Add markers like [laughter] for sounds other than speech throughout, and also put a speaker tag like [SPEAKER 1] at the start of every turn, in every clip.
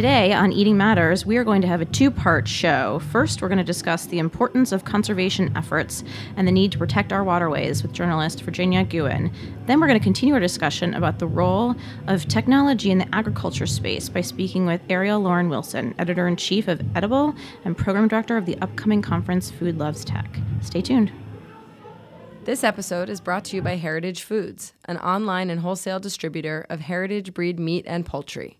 [SPEAKER 1] Today on Eating Matters, we are going to have a two part show. First, we're going to discuss the importance of conservation efforts and the need to protect our waterways with journalist Virginia Gewin. Then, we're going to continue our discussion about the role of technology in the agriculture space by speaking with Ariel Lauren Wilson, editor in chief of Edible and program director of the upcoming conference Food Loves Tech. Stay tuned.
[SPEAKER 2] This episode is brought to you by Heritage Foods, an online and wholesale distributor of heritage breed meat and poultry.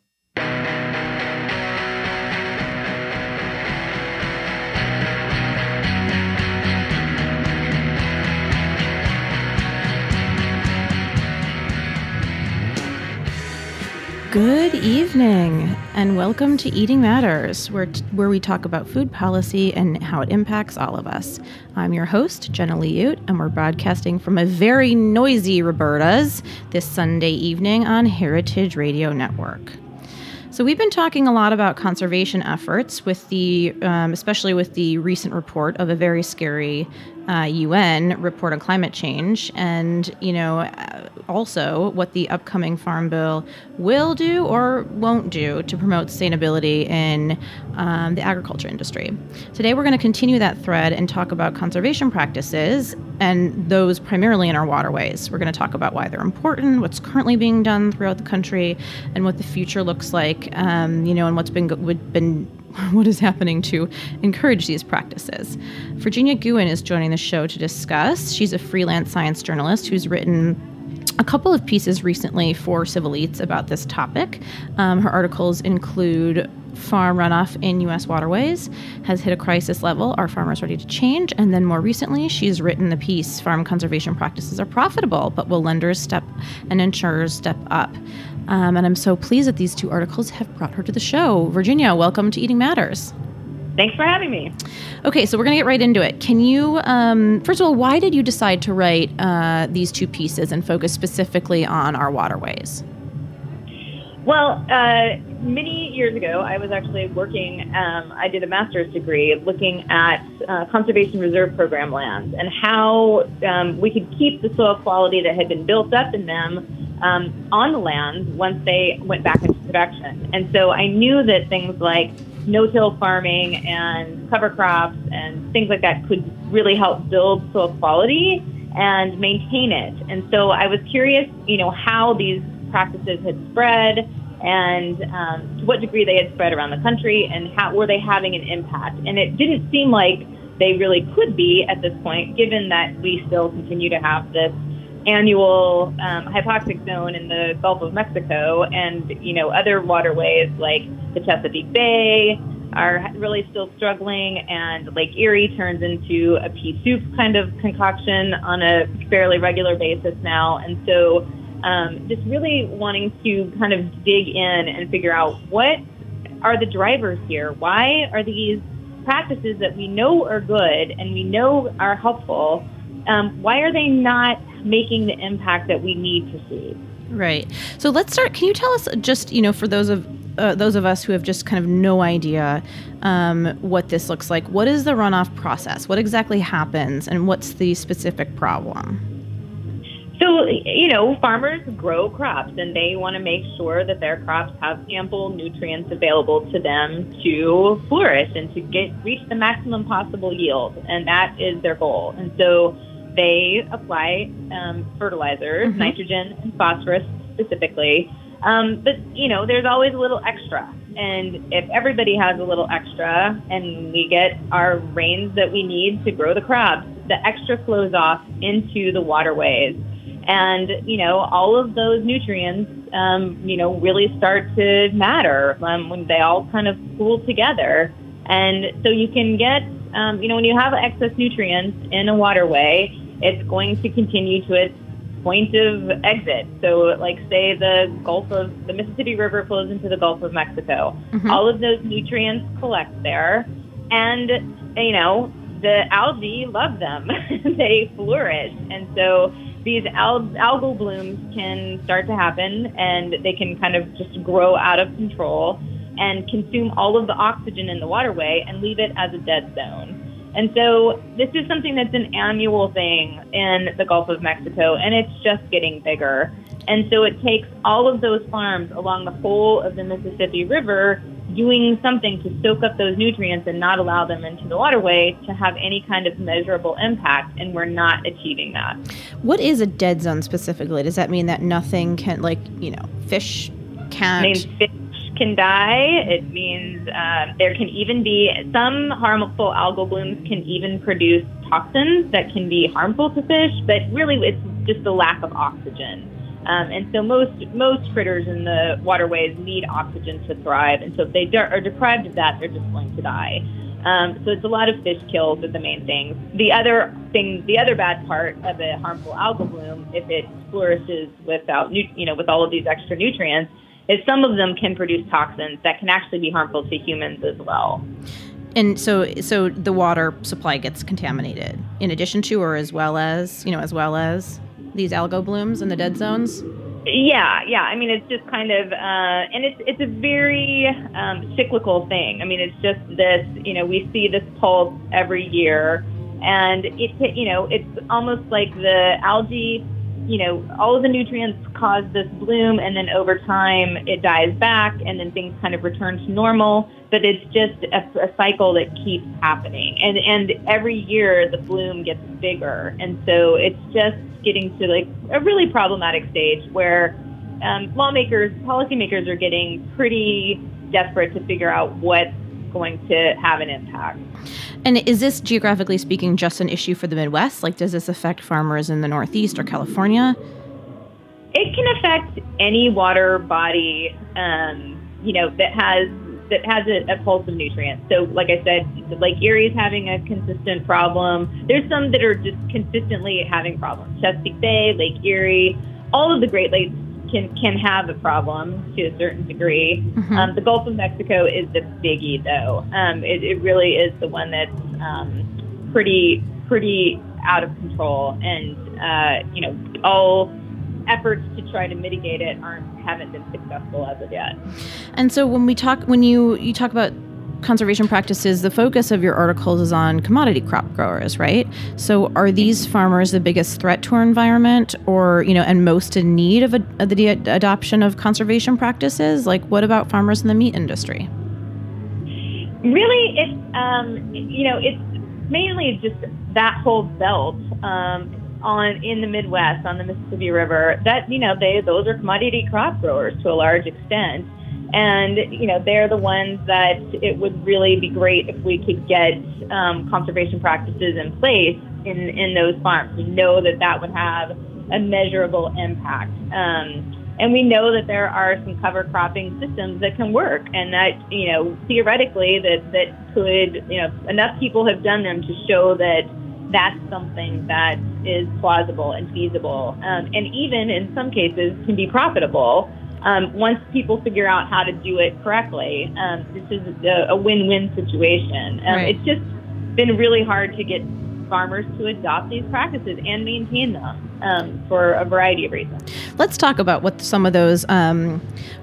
[SPEAKER 1] Good evening, and welcome to Eating Matters, where, t- where we talk about food policy and how it impacts all of us. I'm your host, Jenna Liut, and we're broadcasting from a very noisy Roberta's this Sunday evening on Heritage Radio Network. So we've been talking a lot about conservation efforts, with the um, especially with the recent report of a very scary uh, UN report on climate change, and you know uh, also what the upcoming farm bill will do or won't do to promote sustainability in um, the agriculture industry. Today we're going to continue that thread and talk about conservation practices and those primarily in our waterways. We're going to talk about why they're important, what's currently being done throughout the country, and what the future looks like. Um, you know, and what's been been [laughs] what is happening to encourage these practices. Virginia Gewin is joining the show to discuss. She's a freelance science journalist who's written a couple of pieces recently for Civil Eats about this topic. Um, her articles include farm runoff in U.S. waterways has hit a crisis level. Are farmers ready to change? And then more recently, she's written the piece Farm Conservation Practices Are Profitable, but Will Lenders Step and Insurers Step Up? Um, and I'm so pleased that these two articles have brought her to the show. Virginia, welcome to Eating Matters.
[SPEAKER 3] Thanks for having me.
[SPEAKER 1] Okay, so we're going to get right into it. Can you, um, first of all, why did you decide to write uh, these two pieces and focus specifically on our waterways?
[SPEAKER 3] Well, uh, many years ago, I was actually working, um, I did a master's degree looking at uh, conservation reserve program lands and how um, we could keep the soil quality that had been built up in them um, on the land once they went back into production. And so I knew that things like no-till farming and cover crops and things like that could really help build soil quality and maintain it. And so I was curious, you know, how these practices had spread and um, to what degree they had spread around the country and how were they having an impact. And it didn't seem like they really could be at this point, given that we still continue to have this annual um, hypoxic zone in the Gulf of Mexico, and you know other waterways like the Chesapeake Bay are really still struggling, and Lake Erie turns into a pea soup kind of concoction on a fairly regular basis now, and so um, just really wanting to kind of dig in and figure out what are the drivers here? Why are these practices that we know are good and we know are helpful? Um, why are they not making the impact that we need to see?
[SPEAKER 1] Right. So let's start. Can you tell us just you know for those of uh, those of us who have just kind of no idea um, what this looks like, what is the runoff process? What exactly happens, and what's the specific problem?
[SPEAKER 3] So, you know, farmers grow crops and they want to make sure that their crops have ample nutrients available to them to flourish and to get reach the maximum possible yield. And that is their goal. And so they apply um, fertilizers, mm-hmm. nitrogen and phosphorus specifically. Um, but, you know, there's always a little extra. And if everybody has a little extra and we get our rains that we need to grow the crops, the extra flows off into the waterways and, you know, all of those nutrients, um, you know, really start to matter um, when they all kind of pool together. And so you can get, um, you know, when you have excess nutrients in a waterway, it's going to continue to its point of exit. So, like, say the Gulf of the Mississippi River flows into the Gulf of Mexico. Mm-hmm. All of those nutrients collect there. And you know, the algae love them. [laughs] they flourish. And so these al- algal blooms can start to happen and they can kind of just grow out of control and consume all of the oxygen in the waterway and leave it as a dead zone. And so this is something that's an annual thing in the Gulf of Mexico, and it's just getting bigger. And so it takes all of those farms along the whole of the Mississippi River doing something to soak up those nutrients and not allow them into the waterway to have any kind of measurable impact, and we're not achieving that.
[SPEAKER 1] What is a dead zone specifically? Does that mean that nothing can, like, you know, fish can't?
[SPEAKER 3] Fish can die. It means um, there can even be some harmful algal blooms can even produce toxins that can be harmful to fish, but really it's just the lack of oxygen. Um, and so most most critters in the waterways need oxygen to thrive, and so if they de- are deprived of that, they're just going to die. Um, so it's a lot of fish kills are the main things. The other thing, the other bad part of a harmful algal bloom, if it flourishes without, you know, with all of these extra nutrients, is some of them can produce toxins that can actually be harmful to humans as well.
[SPEAKER 1] And so, so the water supply gets contaminated, in addition to, or as well as, you know, as well as these algal blooms in the dead zones.
[SPEAKER 3] Yeah, yeah. I mean, it's just kind of, uh, and it's it's a very um, cyclical thing. I mean, it's just this. You know, we see this pulse every year, and it, you know, it's almost like the algae. You know, all of the nutrients cause this bloom, and then over time it dies back, and then things kind of return to normal. But it's just a, a cycle that keeps happening, and and every year the bloom gets bigger, and so it's just getting to like a really problematic stage where um, lawmakers, policymakers are getting pretty desperate to figure out what's going to have an impact.
[SPEAKER 1] And is this geographically speaking just an issue for the Midwest? Like, does this affect farmers in the Northeast or California?
[SPEAKER 3] It can affect any water body, um, you know, that has that has a, a, pulse of nutrients. So, like I said, Lake Erie is having a consistent problem. There's some that are just consistently having problems. Chesapeake Bay, Lake Erie, all of the Great Lakes can can have a problem to a certain degree. Mm-hmm. Um, the Gulf of Mexico is the biggie, though. Um, it, it, really is the one that's um, pretty pretty out of control, and uh, you know all efforts to try to mitigate it aren't haven't been successful as of yet.
[SPEAKER 1] And so when we talk when you you talk about conservation practices, the focus of your articles is on commodity crop growers, right? So are these farmers the biggest threat to our environment or, you know, and most in need of, a, of the adoption of conservation practices? Like what about farmers in the meat industry?
[SPEAKER 3] Really, it's, um, you know, it's mainly just that whole belt. Um, on in the Midwest on the Mississippi River that you know they those are commodity crop growers to a large extent and you know they're the ones that it would really be great if we could get um, conservation practices in place in in those farms we know that that would have a measurable impact um, and we know that there are some cover cropping systems that can work and that you know theoretically that that could you know enough people have done them to show that that's something that is plausible and feasible, um, and even in some cases can be profitable. Um, once people figure out how to do it correctly, um, this is a, a, win-win situation. Um, right. It's just been really hard to get farmers to adopt these practices and maintain them um, for a variety of reasons.
[SPEAKER 1] Let's talk about what some of those, um,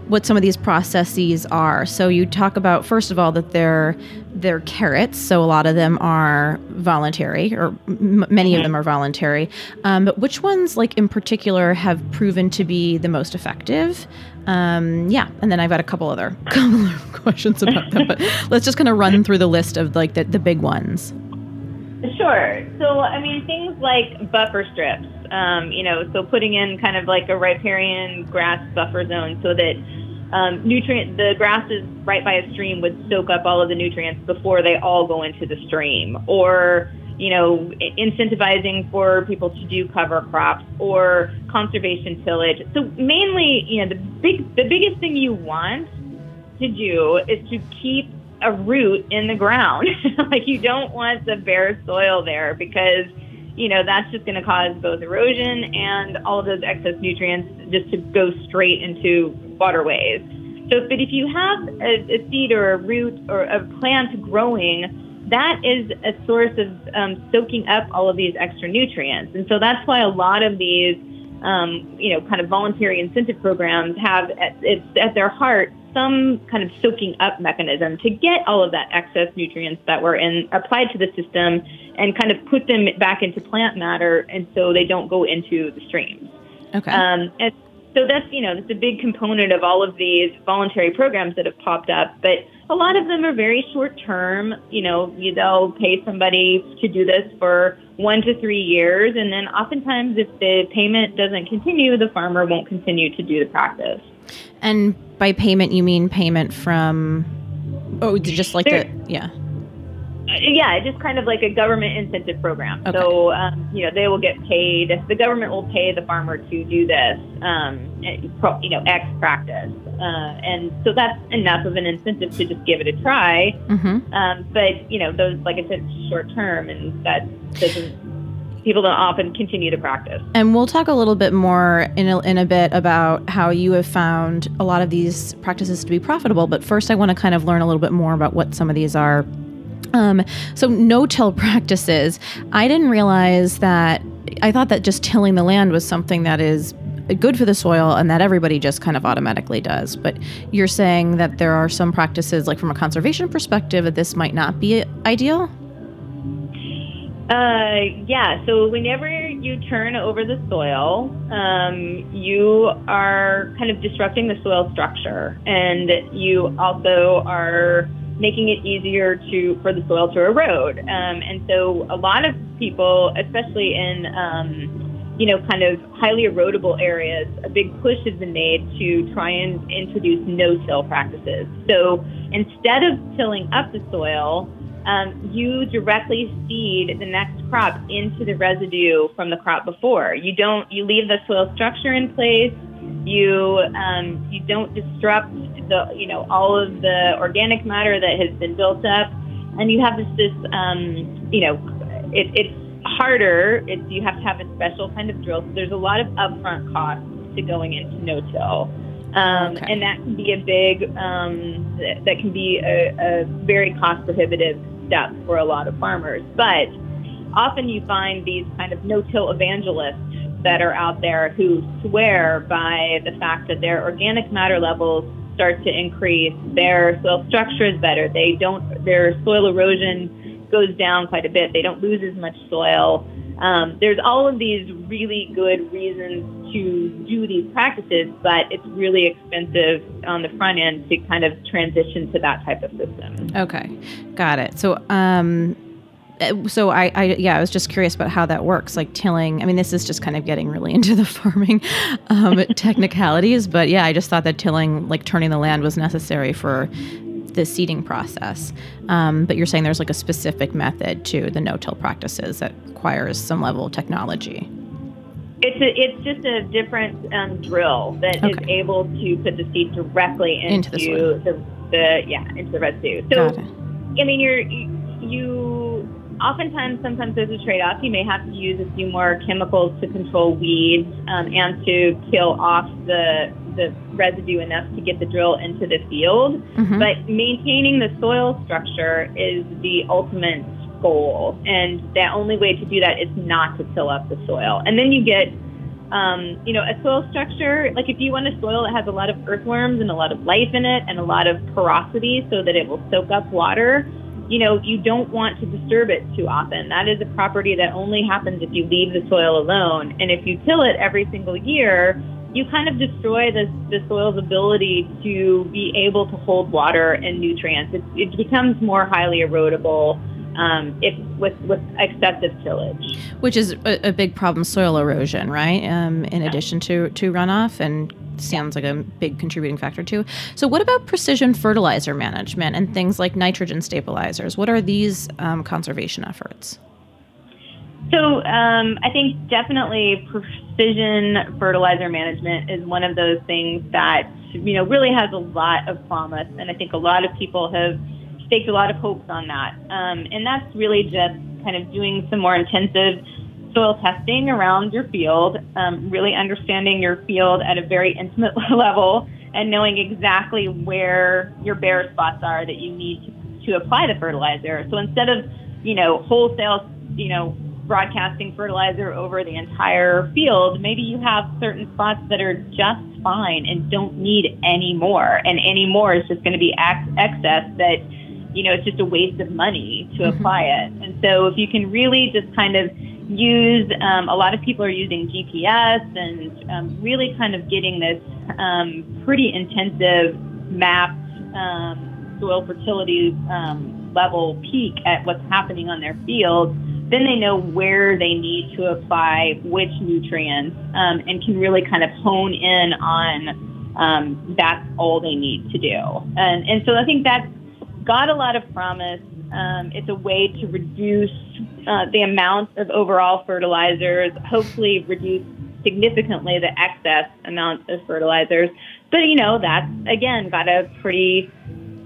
[SPEAKER 1] what some of these processes are. So you talk about first of all that they're they're carrots, so a lot of them are voluntary, or m- many of them are voluntary. Um, but which ones, like in particular, have proven to be the most effective? Um, yeah, and then I've got a couple other [laughs] couple of questions about them, but let's just kind of run through the list of like the, the big ones.
[SPEAKER 3] Sure. So, I mean, things like buffer strips, um, you know, so putting in kind of like a riparian grass buffer zone so that um, nutrient the grasses right by a stream would soak up all of the nutrients before they all go into the stream, or you know, incentivizing for people to do cover crops or conservation tillage. So mainly, you know, the big the biggest thing you want to do is to keep a root in the ground. [laughs] like you don't want the bare soil there because you know that's just going to cause both erosion and all those excess nutrients just to go straight into waterways. So, but if you have a, a seed or a root or a plant growing that is a source of um, soaking up all of these extra nutrients. And so that's why a lot of these, um, you know, kind of voluntary incentive programs have at, it's at their heart some kind of soaking up mechanism to get all of that excess nutrients that were in applied to the system and kind of put them back into plant matter, and so they don't go into the streams.
[SPEAKER 1] Okay.
[SPEAKER 3] Um, and so that's you know that's a big component of all of these voluntary programs that have popped up, but a lot of them are very short term. You know, they'll pay somebody to do this for one to three years, and then oftentimes, if the payment doesn't continue, the farmer won't continue to do the practice.
[SPEAKER 1] And by payment, you mean payment from? Oh, just like
[SPEAKER 3] There-
[SPEAKER 1] the yeah.
[SPEAKER 3] Uh, yeah, just kind of like a government incentive program.
[SPEAKER 1] Okay.
[SPEAKER 3] So, um, you know, they will get paid. The government will pay the farmer to do this, um, eh, you know, X practice. Uh, and so that's enough of an incentive to just give it a try.
[SPEAKER 1] Mm-hmm.
[SPEAKER 3] Um, but, you know, those, like I said, short term, and that doesn't, people don't often continue to practice.
[SPEAKER 1] And we'll talk a little bit more in a, in a bit about how you have found a lot of these practices to be profitable. But first, I want to kind of learn a little bit more about what some of these are. Um, so, no till [laughs] practices. I didn't realize that. I thought that just tilling the land was something that is good for the soil and that everybody just kind of automatically does. But you're saying that there are some practices, like from a conservation perspective, that this might not be ideal.
[SPEAKER 3] Uh, yeah. So whenever you turn over the soil, um, you are kind of disrupting the soil structure, and you also are making it easier to for the soil to erode. Um, and so a lot of people, especially in um, you know, kind of highly erodible areas, a big push has been made to try and introduce no-till practices. So instead of tilling up the soil, um, you directly seed the next crop into the residue from the crop before. You don't. You leave the soil structure in place. You um, you don't disrupt the you know all of the organic matter that has been built up, and you have this this um, you know it, it's harder. It's you have to have a special kind of drill. So there's a lot of upfront costs to going into no-till. Um,
[SPEAKER 1] Okay.
[SPEAKER 3] And that can be a big, um, that, can be a, a very cost prohibitive step for a lot of farmers. But often you find these kind of no-till evangelists that are out there who swear by the fact that their organic matter levels start to increase, their soil structure is better, they don't, their soil erosion goes down quite a bit, they don't lose as much soil. Um, there's all of these really good reasons to do these practices, but it's really expensive on the front end to kind of transition to that type of system.
[SPEAKER 1] Okay, got it. So, um, so I, I, yeah, I was just curious about how that works, like tilling. I mean, this is just kind of getting really [laughs] into the farming um, [laughs] technicalities, but yeah, I just thought that tilling, like turning the land, was necessary for the seeding process. Um, but you're saying there's like a specific method to the no-till practices that requires some level of technology.
[SPEAKER 3] It's a, it's just a different um, drill that is
[SPEAKER 1] Okay.
[SPEAKER 3] able to put the seed directly
[SPEAKER 1] Into
[SPEAKER 3] into,
[SPEAKER 1] the
[SPEAKER 3] the, yeah into the residue. So. I mean, you're you oftentimes sometimes there's a trade-off. You may have to use a few more chemicals to control weeds um, and to kill off the the residue enough to get the drill into the field.
[SPEAKER 1] Mhm.
[SPEAKER 3] But maintaining the soil structure is the ultimate goal, and the only way to do that is not to till up the soil. And then you get um, you know, a soil structure, like if you want a soil that has a lot of earthworms and a lot of life in it and a lot of porosity so that it will soak up water, you know, you don't want to disturb it too often. That is a property that only happens if you leave the soil alone. And if you till it every single year, you kind of destroy the, the soil's ability to be able to hold water and nutrients. It, it becomes more highly erodible um, if with, with excessive tillage.
[SPEAKER 1] Which is a, a big problem, soil erosion, right? Um, in addition to, to runoff, and sounds like a big contributing factor too. So, what about precision fertilizer management and things like nitrogen stabilizers? What are these um, conservation efforts?
[SPEAKER 3] So um, I think definitely precision fertilizer management is one of those things that you know really has a lot of promise, and I think a lot of people have staked a lot of hopes on that. Um, and that's really just kind of doing some more intensive soil testing around your field, um, really understanding your field at a very intimate [laughs] level, and knowing exactly where your bare spots are that you need to to apply the fertilizer. So instead of, you know, wholesale, you know, broadcasting fertilizer over the entire field, maybe you have certain spots that are just fine and don't need any more. And any more is just going to be ex- excess that, you know, it's just a waste of money to mm-hmm. apply it. And so if you can really just kind of use, um, a lot of people are using GPS and um, really kind of getting this um, pretty intensive mapped um, soil fertility um, level peak at what's happening on their field then they know where they need to apply which nutrients um, and can really kind of hone in on um, that's all they need to do. And, and so I think that's got a lot of promise. Um, it's a way to reduce uh, the amount of overall fertilizers, hopefully reduce significantly the excess amount of fertilizers. But, you know, that's, again, got a pretty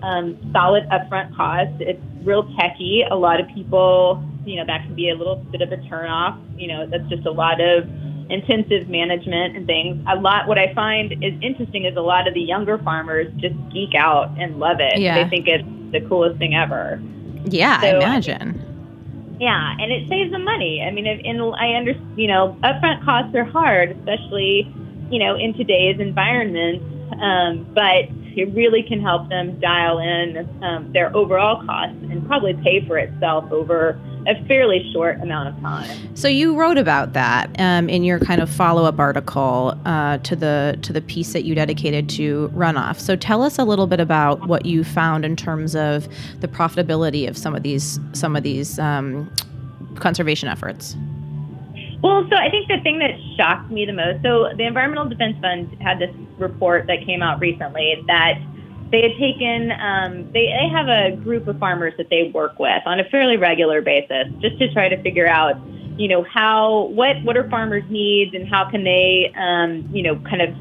[SPEAKER 3] um, solid upfront cost. It's real techy. A lot of people you know, that can be a little bit of a turnoff. You know, that's just a lot of intensive management and things. A lot, what I find is interesting is a lot of the younger farmers just geek out and love it. Yeah. They think it's the coolest thing ever.
[SPEAKER 1] Yeah, so, I imagine.
[SPEAKER 3] Yeah, and it saves them money. I mean, in I understand, you know, upfront costs are hard, especially, you know, in today's environment. Um, but it really can help them dial in um, their overall costs and probably pay for itself over a fairly short amount of time.
[SPEAKER 1] So you wrote about that um, in your kind of follow-up article uh, to the to the piece that you dedicated to runoff. So tell us a little bit about what you found in terms of the profitability of some of these some of these um, conservation efforts.
[SPEAKER 3] Well, so I think the thing that shocked me the most. So the Environmental Defense Fund had this report that came out recently that they had taken um, they, they have a group of farmers that they work with on a fairly regular basis just to try to figure out you know how what what are farmers needs and how can they um, you know kind of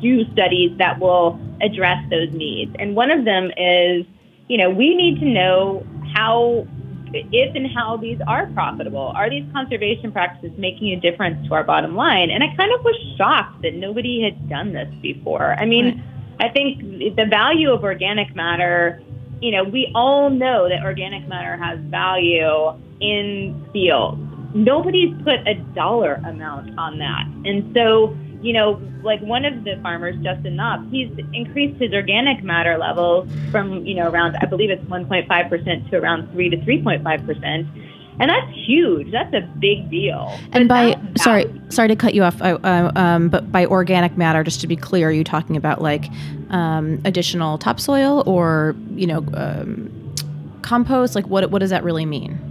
[SPEAKER 3] do studies that will address those needs and one of them is you know we need to know how if and how these are profitable are these conservation practices making a difference to our bottom line and i kind of was shocked that nobody had done this before i mean right I think the value of organic matter, you know, we all know that organic matter has value in fields. Nobody's put a dollar amount on that. And so, you know, like one of the farmers, Justin Knopp, he's increased his organic matter levels from, you know, around, I believe it's 1.5% to around 3 to 3.5% and that's huge. That's a big deal.
[SPEAKER 1] And by sorry, sorry to cut you off, uh, um, but by organic matter, just to be clear, are you talking about like um, additional topsoil or you know um, compost? Like what what does that really mean?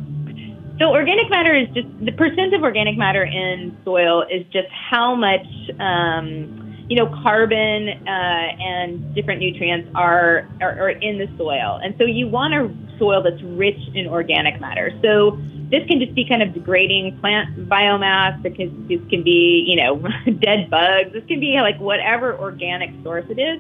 [SPEAKER 3] So organic matter is just the percent of organic matter in soil is just how much um, you know, carbon uh, and different nutrients are, are, are in the soil. And so you want a soil that's rich in organic matter. So this can just be kind of degrading plant biomass. Can, this can be, you know, [laughs] dead bugs. This can be like whatever organic source it is.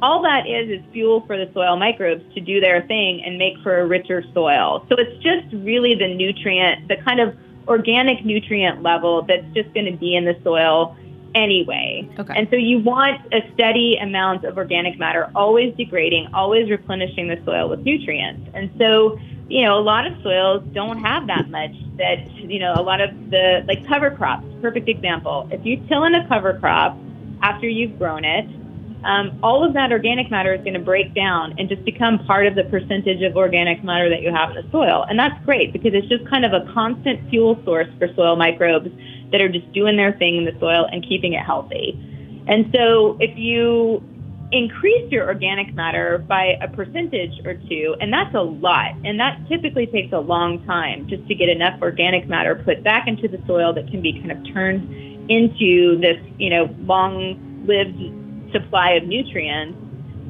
[SPEAKER 3] All that is is fuel for the soil microbes to do their thing and make for a richer soil. So it's just really the nutrient, the kind of organic nutrient level that's just going to be in the soil anyway. Okay. And so you want a steady amount of organic matter, always degrading, always replenishing the soil with nutrients. And so, you know, a lot of soils don't have that much that, you know, a lot of the, like cover crops, perfect example. If you till in a cover crop after you've grown it, um, all of that organic matter is going to break down and just become part of the percentage of organic matter that you have in the soil. And that's great because it's just kind of a constant fuel source for soil microbes that are just doing their thing in the soil and keeping it healthy. And so if you increase your organic matter by a percentage or two, and that's a lot, and that typically takes a long time just to get enough organic matter put back into the soil that can be kind of turned into this, you know, long-lived supply of nutrients.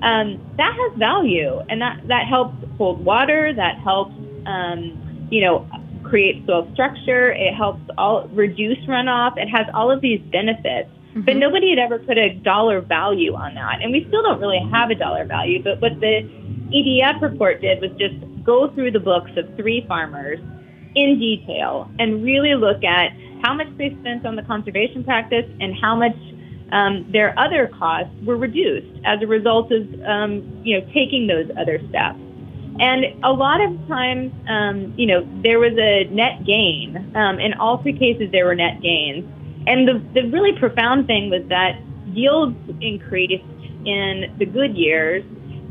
[SPEAKER 3] Um, that has value, and that that helps hold water. That helps, um, you know, create soil structure. It helps all reduce runoff. It has all of these benefits. Mm-hmm. But nobody had ever put a dollar value on that. And we still don't really have a dollar value. But what the EDF report did was just go through the books of three farmers in detail and really look at how much they spent on the conservation practice and how much um, their other costs were reduced as a result of um, you know taking those other steps. And a lot of times, um, you know, there was a net gain. Um, in all three cases, there were net gains. And the, the really profound thing was that yields increased in the good years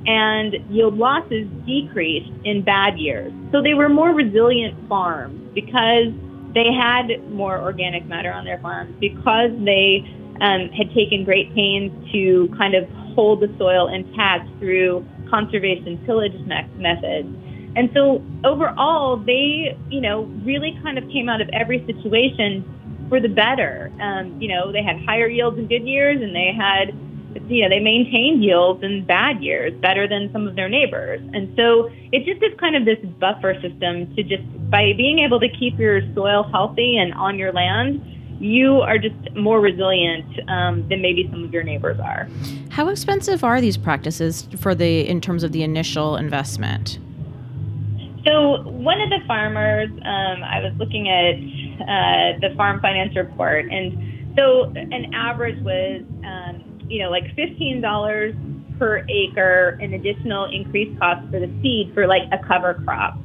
[SPEAKER 3] and yield losses decreased in bad years. So they were more resilient farms because they had more organic matter on their farms, because they um, had taken great pains to kind of hold the soil intact through conservation tillage me- methods. And so overall, they, you know, really kind of came out of every situation for the better. Um, you know, they had higher yields in good years and they had, you know, they maintained yields in bad years better than some of their neighbors. And so it just is kind of this buffer system to just, by being able to keep your soil healthy and on your land, you are just more resilient um, than maybe some of your neighbors are.
[SPEAKER 1] How expensive are these practices for the in terms of the initial investment?
[SPEAKER 3] So one of the farmers, um, I was looking at uh, the farm finance report, and so an average was, um, you know, like fifteen dollars per acre an additional increased cost for the seed for like a cover crop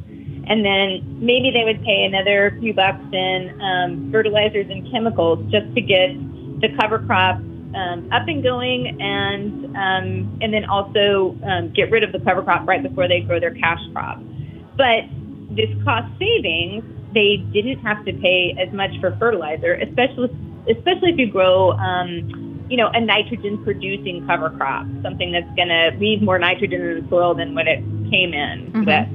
[SPEAKER 3] and then maybe they would pay another few bucks in um, fertilizers and chemicals just to get the cover crop um, up and going, and um, and then also um, get rid of the cover crop right before they grow their cash crop. But this cost savings, they didn't have to pay as much for fertilizer, especially especially if you grow. Um, you know, a nitrogen producing cover crop, something that's going to leave more nitrogen in the soil than when it came in. Mm-hmm. That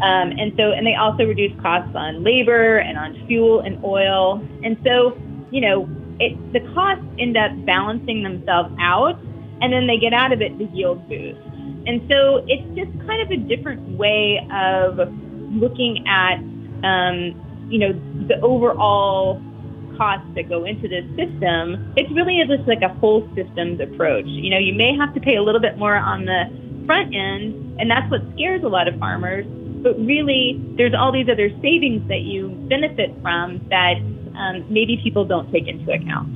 [SPEAKER 3] um, and so, and they also reduce costs on labor and on fuel and oil. And so, you know, it, the costs end up balancing themselves out, and then they get out of it the yield boost. And so, it's just kind of a different way of looking at, um, you know, the overall costs that go into this system. It's really just like a whole systems approach. You know, you may have to pay a little bit more on the front end, and that's what scares a lot of farmers but really there's all these other savings that you benefit from that um, maybe people don't take into account.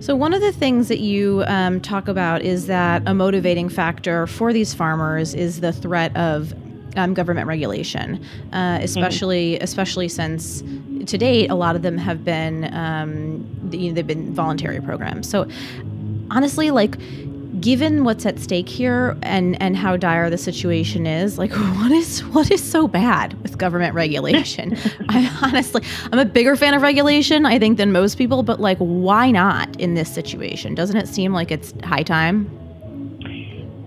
[SPEAKER 1] So, one of the things that you um, talk about is that a motivating factor for these farmers is the threat of um, government regulation, uh, especially mm-hmm. especially since to date a lot of them have been um, you know, they've been voluntary programs. So, honestly, like given what's at stake here and and how dire the situation is like [laughs] what is what is so bad with government regulation? [laughs] I honestly i'm a bigger fan of regulation i think than most people but like why not in this situation? Doesn't it seem like it's high time?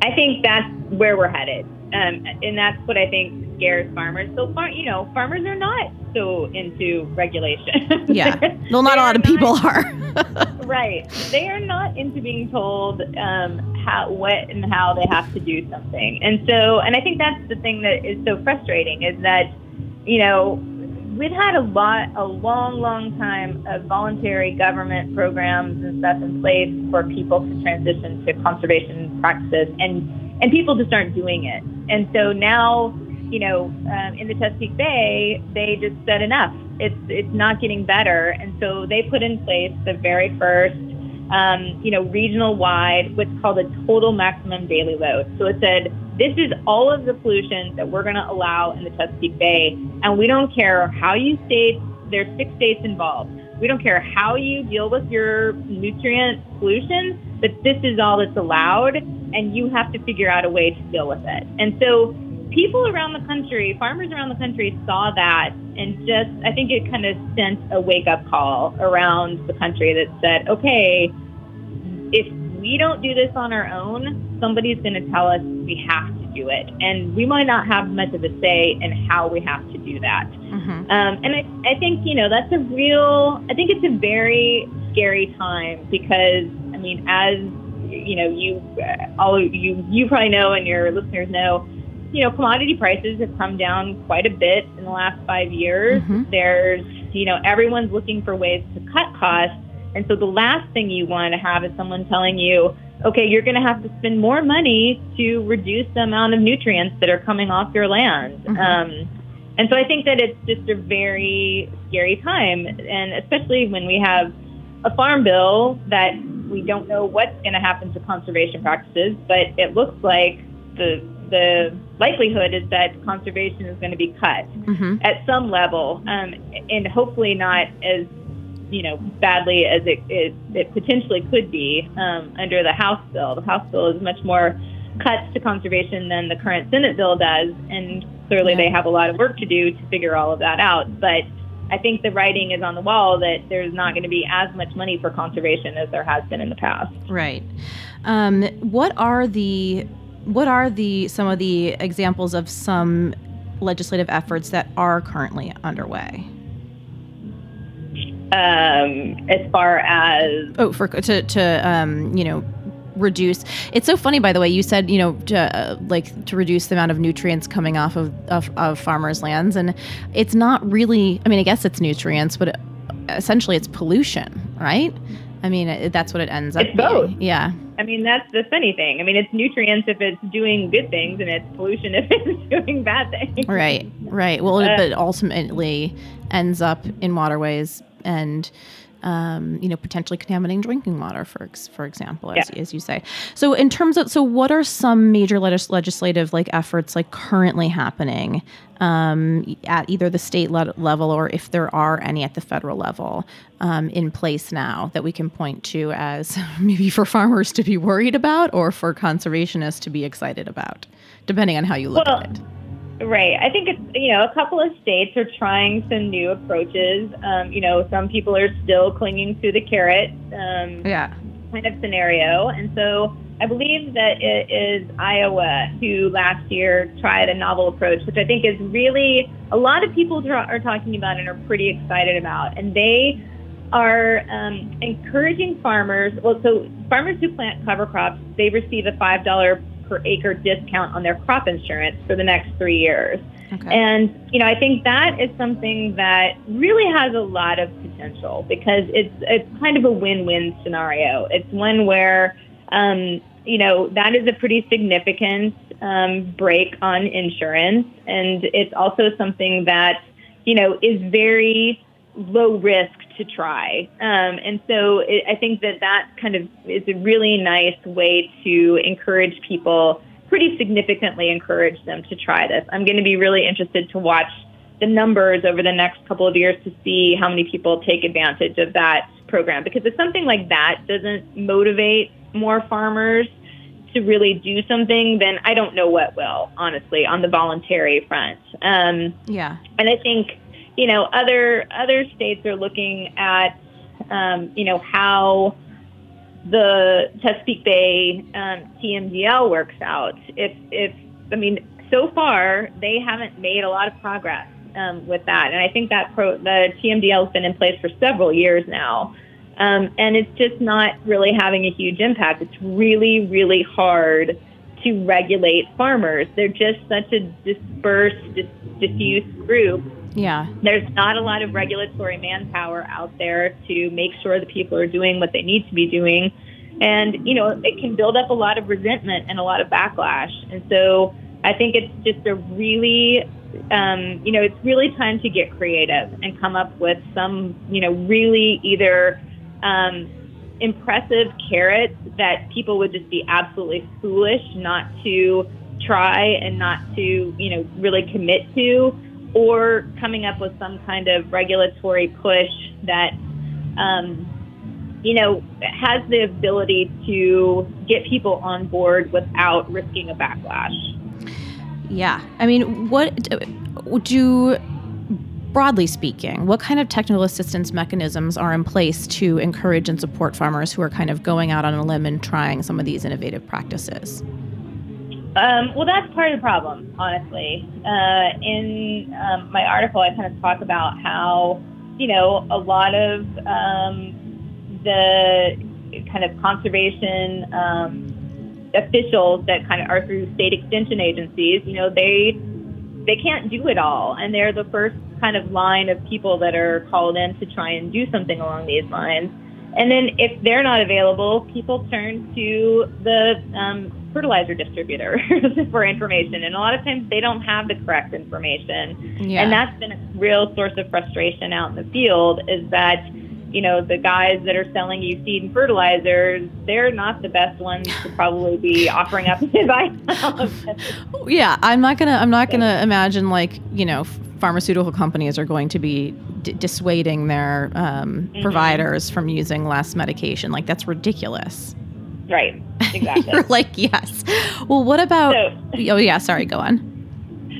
[SPEAKER 3] I think that's where we're headed um, and that's what i think scares farmers so far you know farmers are not so into regulation [laughs]
[SPEAKER 1] yeah well not a lot of people are [laughs] [laughs]
[SPEAKER 3] right. They are not into being told um, how, what, and how they have to do something. And so, and I think that's the thing that is so frustrating is that, you know, we've had a lot, a long, long time of voluntary government programs and stuff in place for people to transition to conservation practices, and and people just aren't doing it. And so now you know, um, in the Chesapeake Bay, they just said enough. It's it's not getting better, and so they put in place the very first, um, you know, regional wide what's called a total maximum daily load. So it said this is all of the pollution that we're going to allow in the Chesapeake Bay, and we don't care how you state. There's six states involved. We don't care how you deal with your nutrient pollution, but this is all that's allowed, and you have to figure out a way to deal with it. And so people around the country, farmers around the country saw that and just, I think it kind of sent a wake up call around the country that said, okay, if we don't do this on our own, somebody's going to tell us we have to do it. And we might not have much of a say in how we have to do that. Mm-hmm. Um, and I, I think, you know, that's a real, I think it's a very scary time because, mean, as you know, you all you you probably know, and your listeners know, you know, commodity prices have come down quite a bit in the last five years. Mm-hmm. There's, you know, everyone's looking for ways to cut costs. And so the last thing you want to have is someone telling you, okay, you're going to have to spend more money to reduce the amount of nutrients that are coming off your land. Mm-hmm. Um, and so I think that it's just a very scary time. And especially when we have a farm bill that we don't know what's going to happen to conservation practices, but it looks like the the likelihood is that conservation is going to be cut mm-hmm. at some level, um, and hopefully not as you know badly as it, it, it potentially could be um, under the House bill. The House bill is much more cuts to conservation than the current Senate bill does, and clearly yeah. they have a lot of work to do to figure all of that out. But I think the writing is on the wall that there's not going to be as much money for conservation as there has been in the past.
[SPEAKER 1] Right. Um, what are the what are the some of the examples of some legislative efforts that are currently underway?
[SPEAKER 3] Um, as far as
[SPEAKER 1] oh, for to to um, you know reduce. It's so funny by the way you said you know to, uh, like to reduce the amount of nutrients coming off of, of, of farmers lands and it's not really i mean i guess it's nutrients but essentially it's pollution right? I mean it, that's what it ends
[SPEAKER 3] up
[SPEAKER 1] it's
[SPEAKER 3] being. both
[SPEAKER 1] yeah.
[SPEAKER 3] I mean that's the funny thing. I mean it's nutrients if it's doing good things and it's pollution [laughs] if it's doing bad things.
[SPEAKER 1] Right right. Well uh, but ultimately ends up in waterways and um, you know, potentially contaminating drinking water, for for example, as, yeah. as you say. So, in terms of, so what are some major legis- legislative like efforts like currently happening um, at either the state le- level or if there are any at the federal level um, in place now that we can point to as [laughs] maybe for farmers to be worried about or for conservationists to be excited about, depending on how you look well, at it.
[SPEAKER 3] Right. I think it's, you know, a couple of states are trying some new approaches. Um, you know, some people are still clinging to the carrot um,
[SPEAKER 1] yeah.
[SPEAKER 3] kind of scenario. And so I believe that it is Iowa who last year tried a novel approach, which I think is really a lot of people are talking about and are pretty excited about. And they are um, encouraging farmers. Well, so farmers who plant cover crops, they receive a $5 per acre discount on their crop insurance for the next three years. Okay. And, you know, I think that is something that really has a lot of potential because it's, it's kind of a win win scenario. It's one where, um, you know, that is a pretty significant um, break on insurance. And it's also something that, you know, is very low risk to try. Um, and so it, I think that that kind of is a really nice way to encourage people, pretty significantly encourage them to try this. I'm going to be really interested to watch the numbers over the next couple of years to see how many people take advantage of that program because if something like that doesn't motivate more farmers to really do something, then I don't know what will, honestly, on the voluntary front. Um,
[SPEAKER 1] yeah.
[SPEAKER 3] And I think you know, other other states are looking at, um, you know, how the Chesapeake Bay um, TMDL works out. If if I mean, so far they haven't made a lot of progress um, with that, and I think that pro, the TMDL has been in place for several years now. Um, and it's just not really having a huge impact. It's really, really hard to regulate farmers. They're just such a dispersed, dis- diffuse group
[SPEAKER 1] yeah.
[SPEAKER 3] There's not a lot of regulatory manpower out there to make sure that people are doing what they need to be doing. And, you know, it can build up a lot of resentment and a lot of backlash. And so I think it's just a really, um, you know, it's really time to get creative and come up with some, you know, really either um, impressive carrots that people would just be absolutely foolish not to try and not to, you know, really commit to or coming up with some kind of regulatory push that, um, you know, has the ability to get people on board without risking a backlash.
[SPEAKER 1] Yeah. I mean, what do, broadly speaking, what kind of technical assistance mechanisms are in place to encourage and support farmers who are kind of going out on a limb and trying some of these innovative practices?
[SPEAKER 3] Um, well, that's part of the problem, honestly. Uh, in um, my article, I kind of talk about how, you know, a lot of um, the kind of conservation um, officials that kind of are through state extension agencies, you know, they they can't do it all, and they're the first kind of line of people that are called in to try and do something along these lines. And then if they're not available, people turn to the um, fertilizer distributors [laughs] for information. And a lot of times they don't have the correct information. Yeah. And that's been a real source of frustration out in the field is that, you know, the guys that are selling you seed and fertilizers, they're not the best ones to [laughs] probably be offering up [laughs] advice.
[SPEAKER 1] yeah, I'm not gonna. I'm not gonna imagine like you know, pharmaceutical companies are going to be d- dissuading their um, mm-hmm. providers from using less medication. Like that's ridiculous.
[SPEAKER 3] Right. Exactly. [laughs]
[SPEAKER 1] Like yes. Well, what about? So, oh yeah. Sorry. Go on.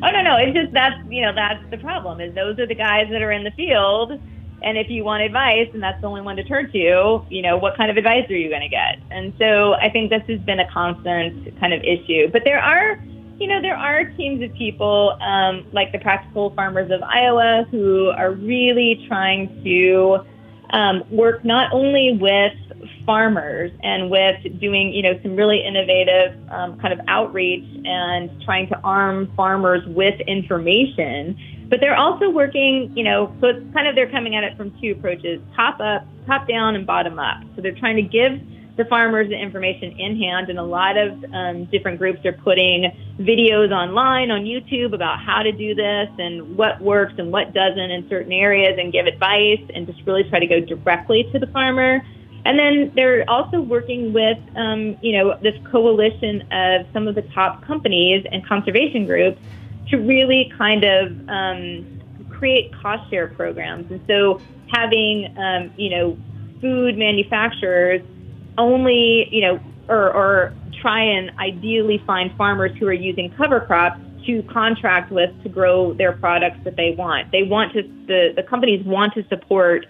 [SPEAKER 3] Oh no no! It's just that's you know that's the problem is those are the guys that are in the field, and if you want advice and that's the only one to turn to, you know what kind of advice are you going to get? And so I think this has been a constant kind of issue. But there are you know, there are teams of people um, like the Practical Farmers of Iowa who are really trying to um, work not only with farmers and with doing, you know, some really innovative um, kind of outreach and trying to arm farmers with information. But they're also working, you know, so it's kind of they're coming at it from two approaches: top up, top down, and bottom up. So they're trying to give the farmers the information in hand, and a lot of um, different groups are putting videos online on YouTube about how to do this and what works and what doesn't in certain areas, and give advice and just really try to go directly to the farmer. And then they're also working with, um, you know, this coalition of some of the top companies and conservation groups to really kind of um, create cost share programs. And so having, um, you know, food manufacturers only, you know, or, or try and ideally find farmers who are using cover crops to contract with to grow their products that they want. They want to, the, the companies want to support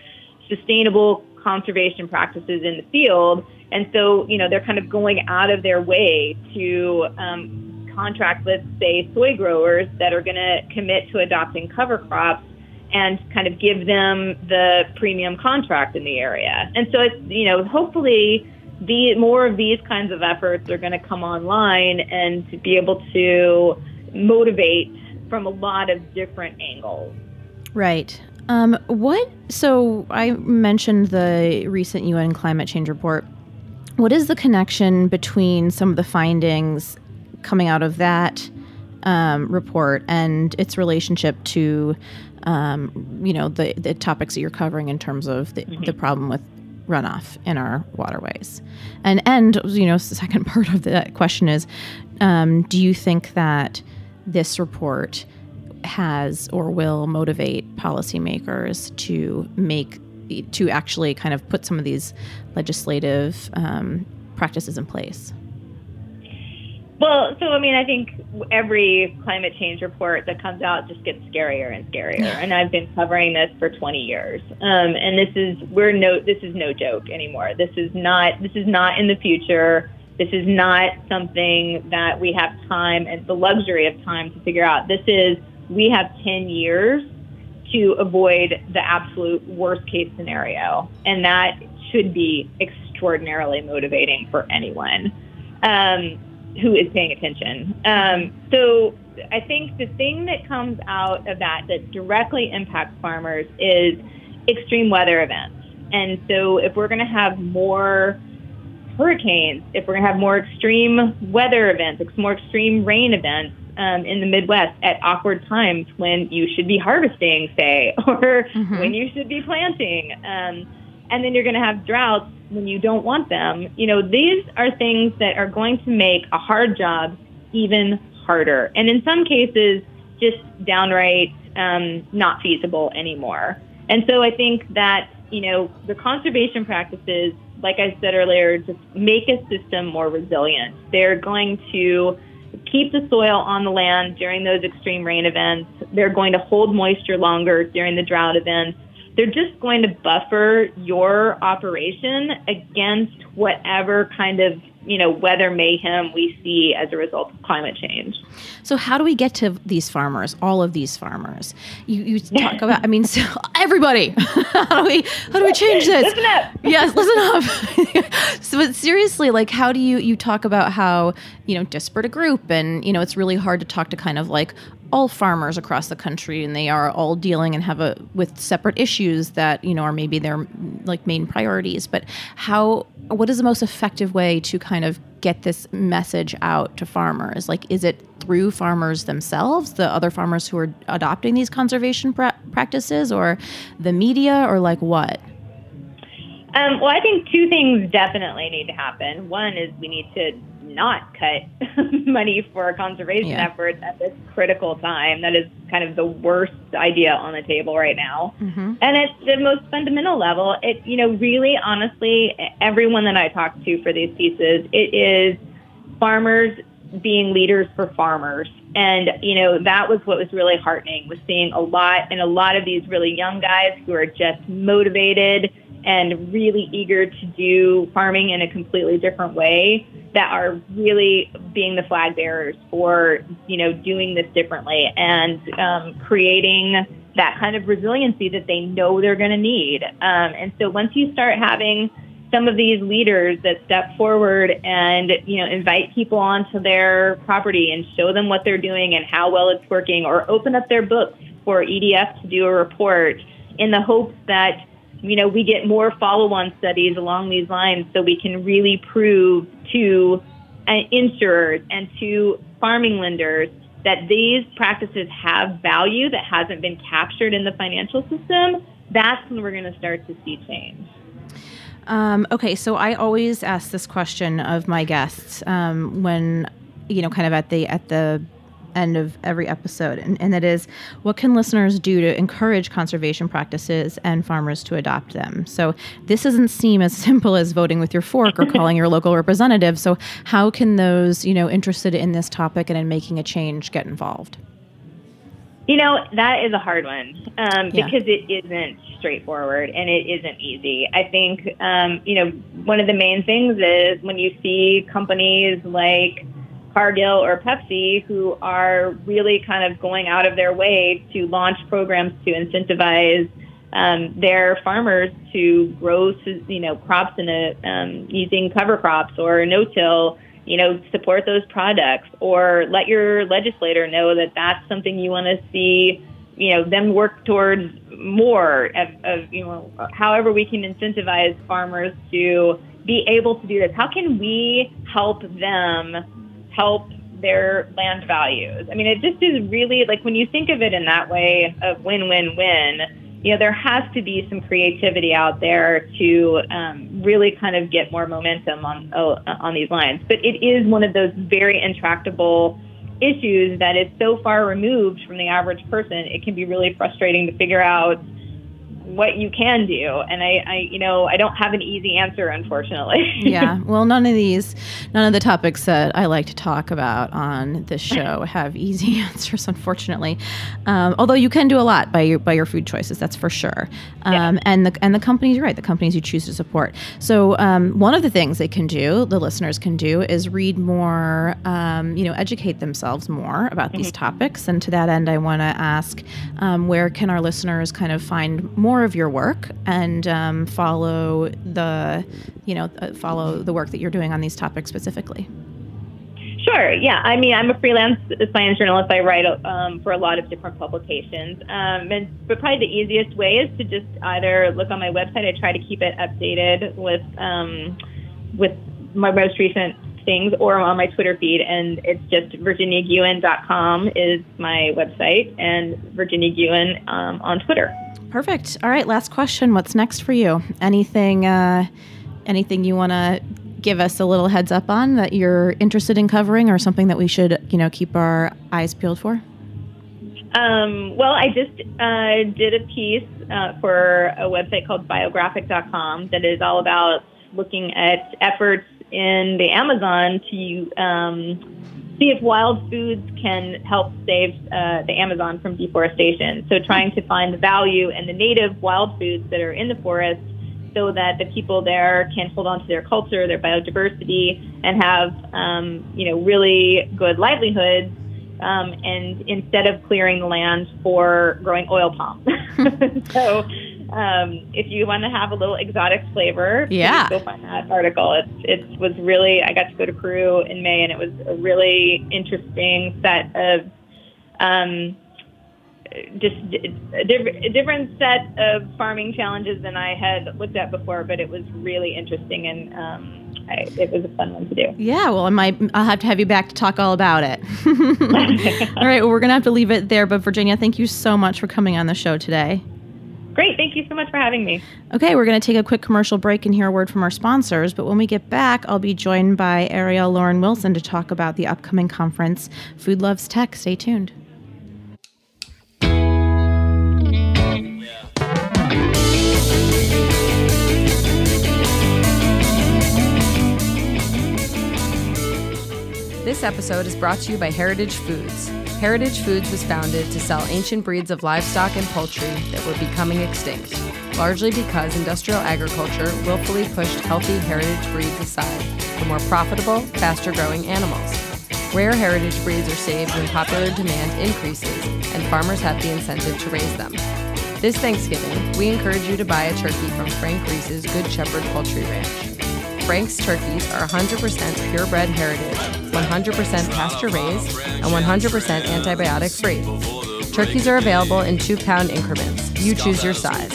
[SPEAKER 3] sustainable conservation practices in the field. And so, you know, they're kind of going out of their way to um, contract with, say, soy growers that are going to commit to adopting cover crops and kind of give them the premium contract in the area. And so it's, you know, hopefully the more of these kinds of efforts are going to come online and to be able to motivate from a lot of different angles.
[SPEAKER 1] Right. Um, what? So I mentioned the recent UN climate change report. What is the connection between some of the findings coming out of that um, report and its relationship to, um, you know, the the topics that you're covering in terms of the, mm-hmm. the problem with runoff in our waterways? And and you know, the second [laughs] part of the question is, um, do you think that this report has or will motivate policymakers to make to actually kind of put some of these legislative um, practices in place?
[SPEAKER 3] Well, so I mean, I think every climate change report that comes out just gets scarier and scarier. And I've been covering this for 20 years, um, and this is we're no this is no joke anymore. This is not this is not in the future. This is not something that we have time and the luxury of time to figure out. This is we have 10 years to avoid the absolute worst case scenario. And that should be extraordinarily motivating for anyone um, who is paying attention. Um, so I think the thing that comes out of that that directly impacts farmers is extreme weather events. And so if we're going to have more hurricanes, if we're going to have more extreme weather events, more extreme rain events, um, in the Midwest at awkward times when you should be harvesting, say, [laughs] or mm-hmm. when you should be planting. Um, and then you're going to have droughts when you don't want them. You know, these are things that are going to make a hard job even harder. And in some cases, just downright um, not feasible anymore. And so I think that, you know, the conservation practices, like I said earlier, just make a system more resilient. They're going to keep the soil on the land during those extreme rain events. They're going to hold moisture longer during the drought events. They're just going to buffer your operation against whatever kind of you know weather mayhem we see as a result of climate change.
[SPEAKER 1] So how do we get to these farmers? All of these farmers. You, you talk [laughs] about. I mean, so everybody. [laughs] how do we how do we change this?
[SPEAKER 3] Listen up. [laughs]
[SPEAKER 1] Yes, listen up. so, but seriously, like, how do you you talk about how you know disparate a group, and you know it's really hard to talk to kind of like all farmers across the country and they are all dealing and have a with separate issues that you know are maybe their like main priorities but how what is the most effective way to kind of get this message out to farmers? Like is it through farmers themselves the other farmers who are adopting these conservation pra- practices or the media or like what
[SPEAKER 3] Um, well, I think two things definitely need to happen. One is we need to not cut [laughs] money for conservation
[SPEAKER 1] Yeah.
[SPEAKER 3] efforts at this critical time. That is kind of the worst idea on the table right now.
[SPEAKER 1] Mm-hmm.
[SPEAKER 3] And at the most fundamental level, it, you know, really honestly, everyone that I talk to for these pieces, it is farmers being leaders for farmers. And, you know, that was what was really heartening was seeing a lot and a lot of these really young guys who are just motivated and really eager to do farming in a completely different way that are really being the flag bearers for, you know, doing this differently and um, creating that kind of resiliency that they know they're going to need. Um, and so once you start having some of these leaders that step forward and you know invite people onto their property and show them what they're doing and how well it's working or open up their books for EDF to do a report in the hopes that you know we get more follow-on studies along these lines so we can really prove to uh, insurers and to farming lenders that these practices have value that hasn't been captured in the financial system that's when we're going to start to see change.
[SPEAKER 1] Um, okay, so I always ask this question of my guests um, when, you know, kind of at the at the end of every episode, and, and that is, what can listeners do to encourage conservation practices and farmers to adopt them? So this doesn't seem as [laughs] simple as voting with your fork or calling your local representative. So how can those, you know, interested in this topic and in making a change get involved?
[SPEAKER 3] You know, that is a hard one um,
[SPEAKER 1] Yeah.
[SPEAKER 3] because it isn't straightforward and it isn't easy. I think, um, you know, one of the main things is when you see companies like Cargill or Pepsi who are really kind of going out of their way to launch programs to incentivize um, their farmers to grow, you know, crops in a um, using cover crops or no-till you know, support those products or let your legislator know that that's something you want to see, you know, them work towards more of, of, you know, however we can incentivize farmers to be able to do this. How can we help them help their land values? I mean, it just is really like when you think of it in that way of win, win, win, you know, there has to be some creativity out there to um, really kind of get more momentum on oh, on these lines. But it is one of those very intractable issues that is so far removed from the average person. It can be really frustrating to figure out what you can do. And I, I you know, I don't have an easy answer, unfortunately. [laughs]
[SPEAKER 1] yeah. Well, none of these, none of the topics that I like to talk about on this show [laughs] have easy [laughs] answers, unfortunately. Um, although you can do a lot by your by your food choices, that's for sure. Um, And the and the companies, you're right, the companies you choose to support. So um, one of the things they can do, the listeners can do, is read more, um, you know, educate themselves more about these topics. And to that end, I want to ask, um, where can our listeners kind of find more of your work and um, follow the, you know, uh, follow the work that you're doing on these topics specifically?
[SPEAKER 3] Sure. Yeah. I mean, I'm a freelance science journalist. I write um, for a lot of different publications. Um, and, but probably the easiest way is to just either look on my website. I try to keep it updated with um, with my most recent things, or on my Twitter feed. And it's just virginiagewin.com is my website, and Virginia Gewin um, on Twitter.
[SPEAKER 1] Perfect. All right. Last question. What's next for you? Anything? Uh, anything you want to give us a little heads up on that you're interested in covering, or something that we should, you know, keep our eyes peeled for?
[SPEAKER 3] Um, well, I just uh, did a piece uh, for a website called biographic.com that is all about looking at efforts in the Amazon to um, see if wild foods can help save uh, the Amazon from deforestation. So, trying to find the value in the native wild foods that are in the forest so that the people there can hold on to their culture, their biodiversity, and have um, you know really good livelihoods. Um, and instead of clearing the land for growing oil palm, [laughs] so um, if you want to have a little exotic flavor,
[SPEAKER 1] Yeah.
[SPEAKER 3] go find that article. It it was really I got to go to Peru in May, and it was a really interesting set of um, just a diff- a different set of farming challenges than I had looked at before, but it was really interesting and um, I, it was a fun one to do.
[SPEAKER 1] Yeah, well, I might. I'll have to have you back to talk all about it. [laughs] all right, well, we're gonna have to leave it there. But Virginia, thank you so much for coming on the show today.
[SPEAKER 3] Great. Thank you so much for having me.
[SPEAKER 1] Okay, we're going to take a quick commercial break and hear a word from our sponsors. But when we get back, I'll be joined by Ariel Lauren Wilson to talk about the upcoming conference, Food Loves Tech. Stay tuned.
[SPEAKER 2] This episode is brought to you by Heritage Foods. Heritage Foods was founded to sell ancient breeds of livestock and poultry that were becoming extinct, largely because industrial agriculture willfully pushed healthy heritage breeds aside for more profitable, faster growing animals. Rare heritage breeds are saved when popular demand increases and farmers have the incentive to raise them. This Thanksgiving, we encourage you to buy a turkey from Frank Reese's Good Shepherd Poultry Ranch. Frank's turkeys are 100% purebred heritage, 100% pasture raised, and 100% antibiotic free. Turkeys are available in two pound increments. You choose your size.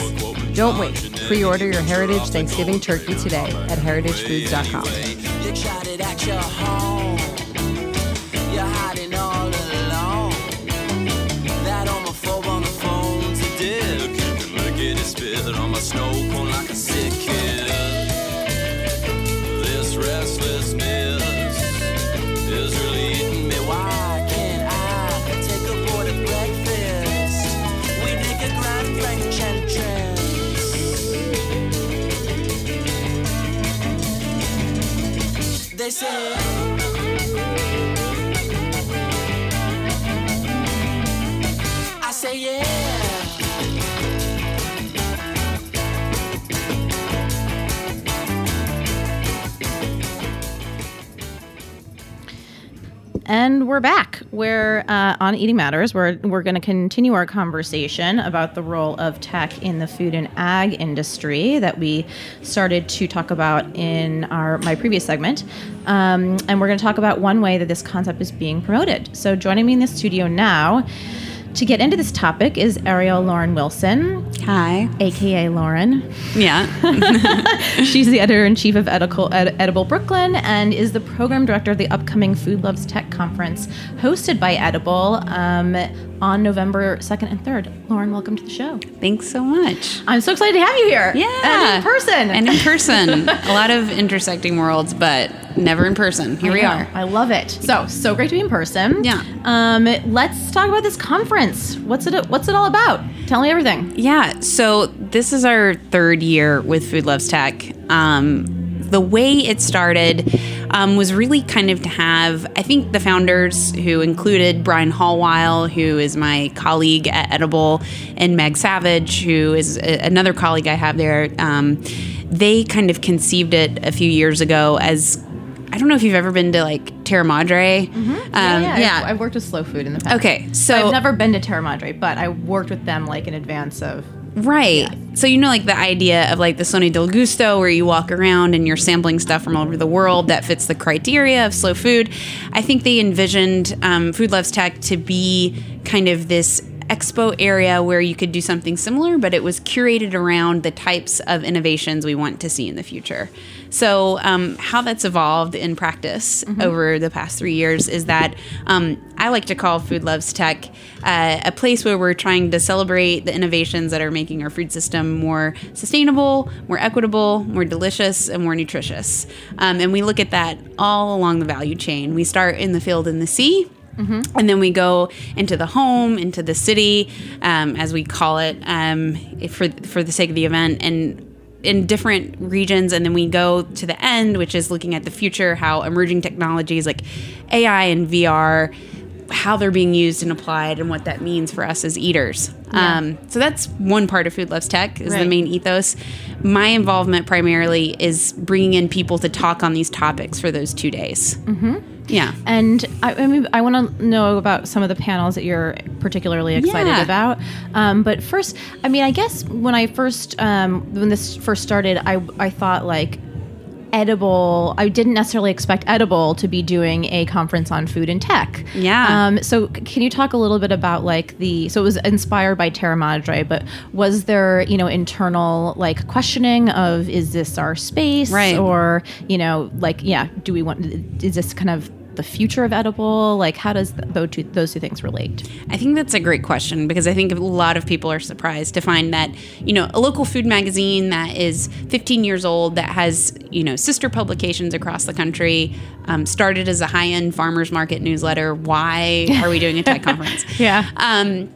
[SPEAKER 2] Don't wait. Pre order your Heritage Thanksgiving turkey today at heritagefoods.com.
[SPEAKER 4] They say. I say yeah.
[SPEAKER 1] And we're back. We're uh, on Eating Matters. We're, we're going to continue our conversation about the role of tech in the food and ag industry that we started to talk about in our my previous segment. Um, and we're going to talk about one way that this concept is being promoted. So joining me in the studio now to get into this topic is Ariel Lauren Wilson,
[SPEAKER 5] Hi.
[SPEAKER 1] aka Lauren.
[SPEAKER 5] Yeah. [laughs]
[SPEAKER 1] She's the editor in chief of Edible, Ed, Edible Brooklyn and is the program director of the upcoming Food Loves Tech conference hosted by Edible um, on November 2nd and 3rd. Lauren, welcome to the show.
[SPEAKER 5] Thanks so much.
[SPEAKER 1] I'm so excited to have you here.
[SPEAKER 5] Yeah.
[SPEAKER 1] And in person.
[SPEAKER 5] And in person. [laughs] a lot of intersecting worlds, but never in person. Here
[SPEAKER 1] I
[SPEAKER 5] we
[SPEAKER 1] know.
[SPEAKER 5] are.
[SPEAKER 1] I love it. So, so great to be in person.
[SPEAKER 5] Yeah.
[SPEAKER 1] Um, let's talk about this conference. What's it what's it all about? Tell me everything.
[SPEAKER 5] Yeah. So this is our third year with Food Loves Tech. Um, the way it started um, was really kind of to have, I think, the founders who included Brian Halweil, who is my colleague at Edible, and Meg Savage, who is a- another colleague I have there. Um, they kind of conceived it a few years ago as I don't know if you've ever been to like Terra Madre. Um,
[SPEAKER 1] yeah, I've, I've worked with Slow Food in the past.
[SPEAKER 5] Okay, so
[SPEAKER 1] I've never been to Terra Madre, but I worked with them like in advance of.
[SPEAKER 5] Right. So you know like the idea of like the Salone del Gusto where you walk around and you're sampling stuff from all over the world that fits the criteria of slow food. I think they envisioned um, Food Loves Tech to be kind of this expo area where you could do something similar, but it was curated around the types of innovations we want to see in the future. So, um, how that's evolved in practice over the past three years is that um, I like to call Food Loves Tech uh, a place where we're trying to celebrate the innovations that are making our food system more sustainable, more equitable, more delicious, and more nutritious. Um, and we look at that all along the value chain. We start in the field and the sea. And then we go into the home, into the city, um, as we call it, um, for for the sake of the event, and in different regions. And then we go to the end, which is looking at the future, how emerging technologies like AI and VR, how they're being used and applied, and what that means for us as eaters. Um, so that's one part of Food Loves Tech is the main ethos. My involvement primarily is bringing in people to talk on these topics for those two days. Mm-hmm. Yeah.
[SPEAKER 1] And I, I mean, I want to know about some of the panels that you're particularly excited
[SPEAKER 5] Yeah.
[SPEAKER 1] about. Um, but first, I mean, I guess when I first, um, when this first started, I, I thought like edible i didn't necessarily expect edible to be doing a conference on food and tech
[SPEAKER 5] Yeah.
[SPEAKER 1] um, so can you talk a little bit about like the so it was inspired by terra madre but was there you know internal like questioning of is this our space
[SPEAKER 5] Right.
[SPEAKER 1] or you know like yeah do we want is this kind of the future of edible? Like, how does those two, those two things relate?
[SPEAKER 5] I think that's a great question because I think a lot of people are surprised to find that, you know, a local food magazine that is 15 years old, that has, you know, sister publications across the country, um, started as a high end farmers market newsletter. Why are we doing a tech [laughs] conference?
[SPEAKER 1] Yeah.
[SPEAKER 5] Um,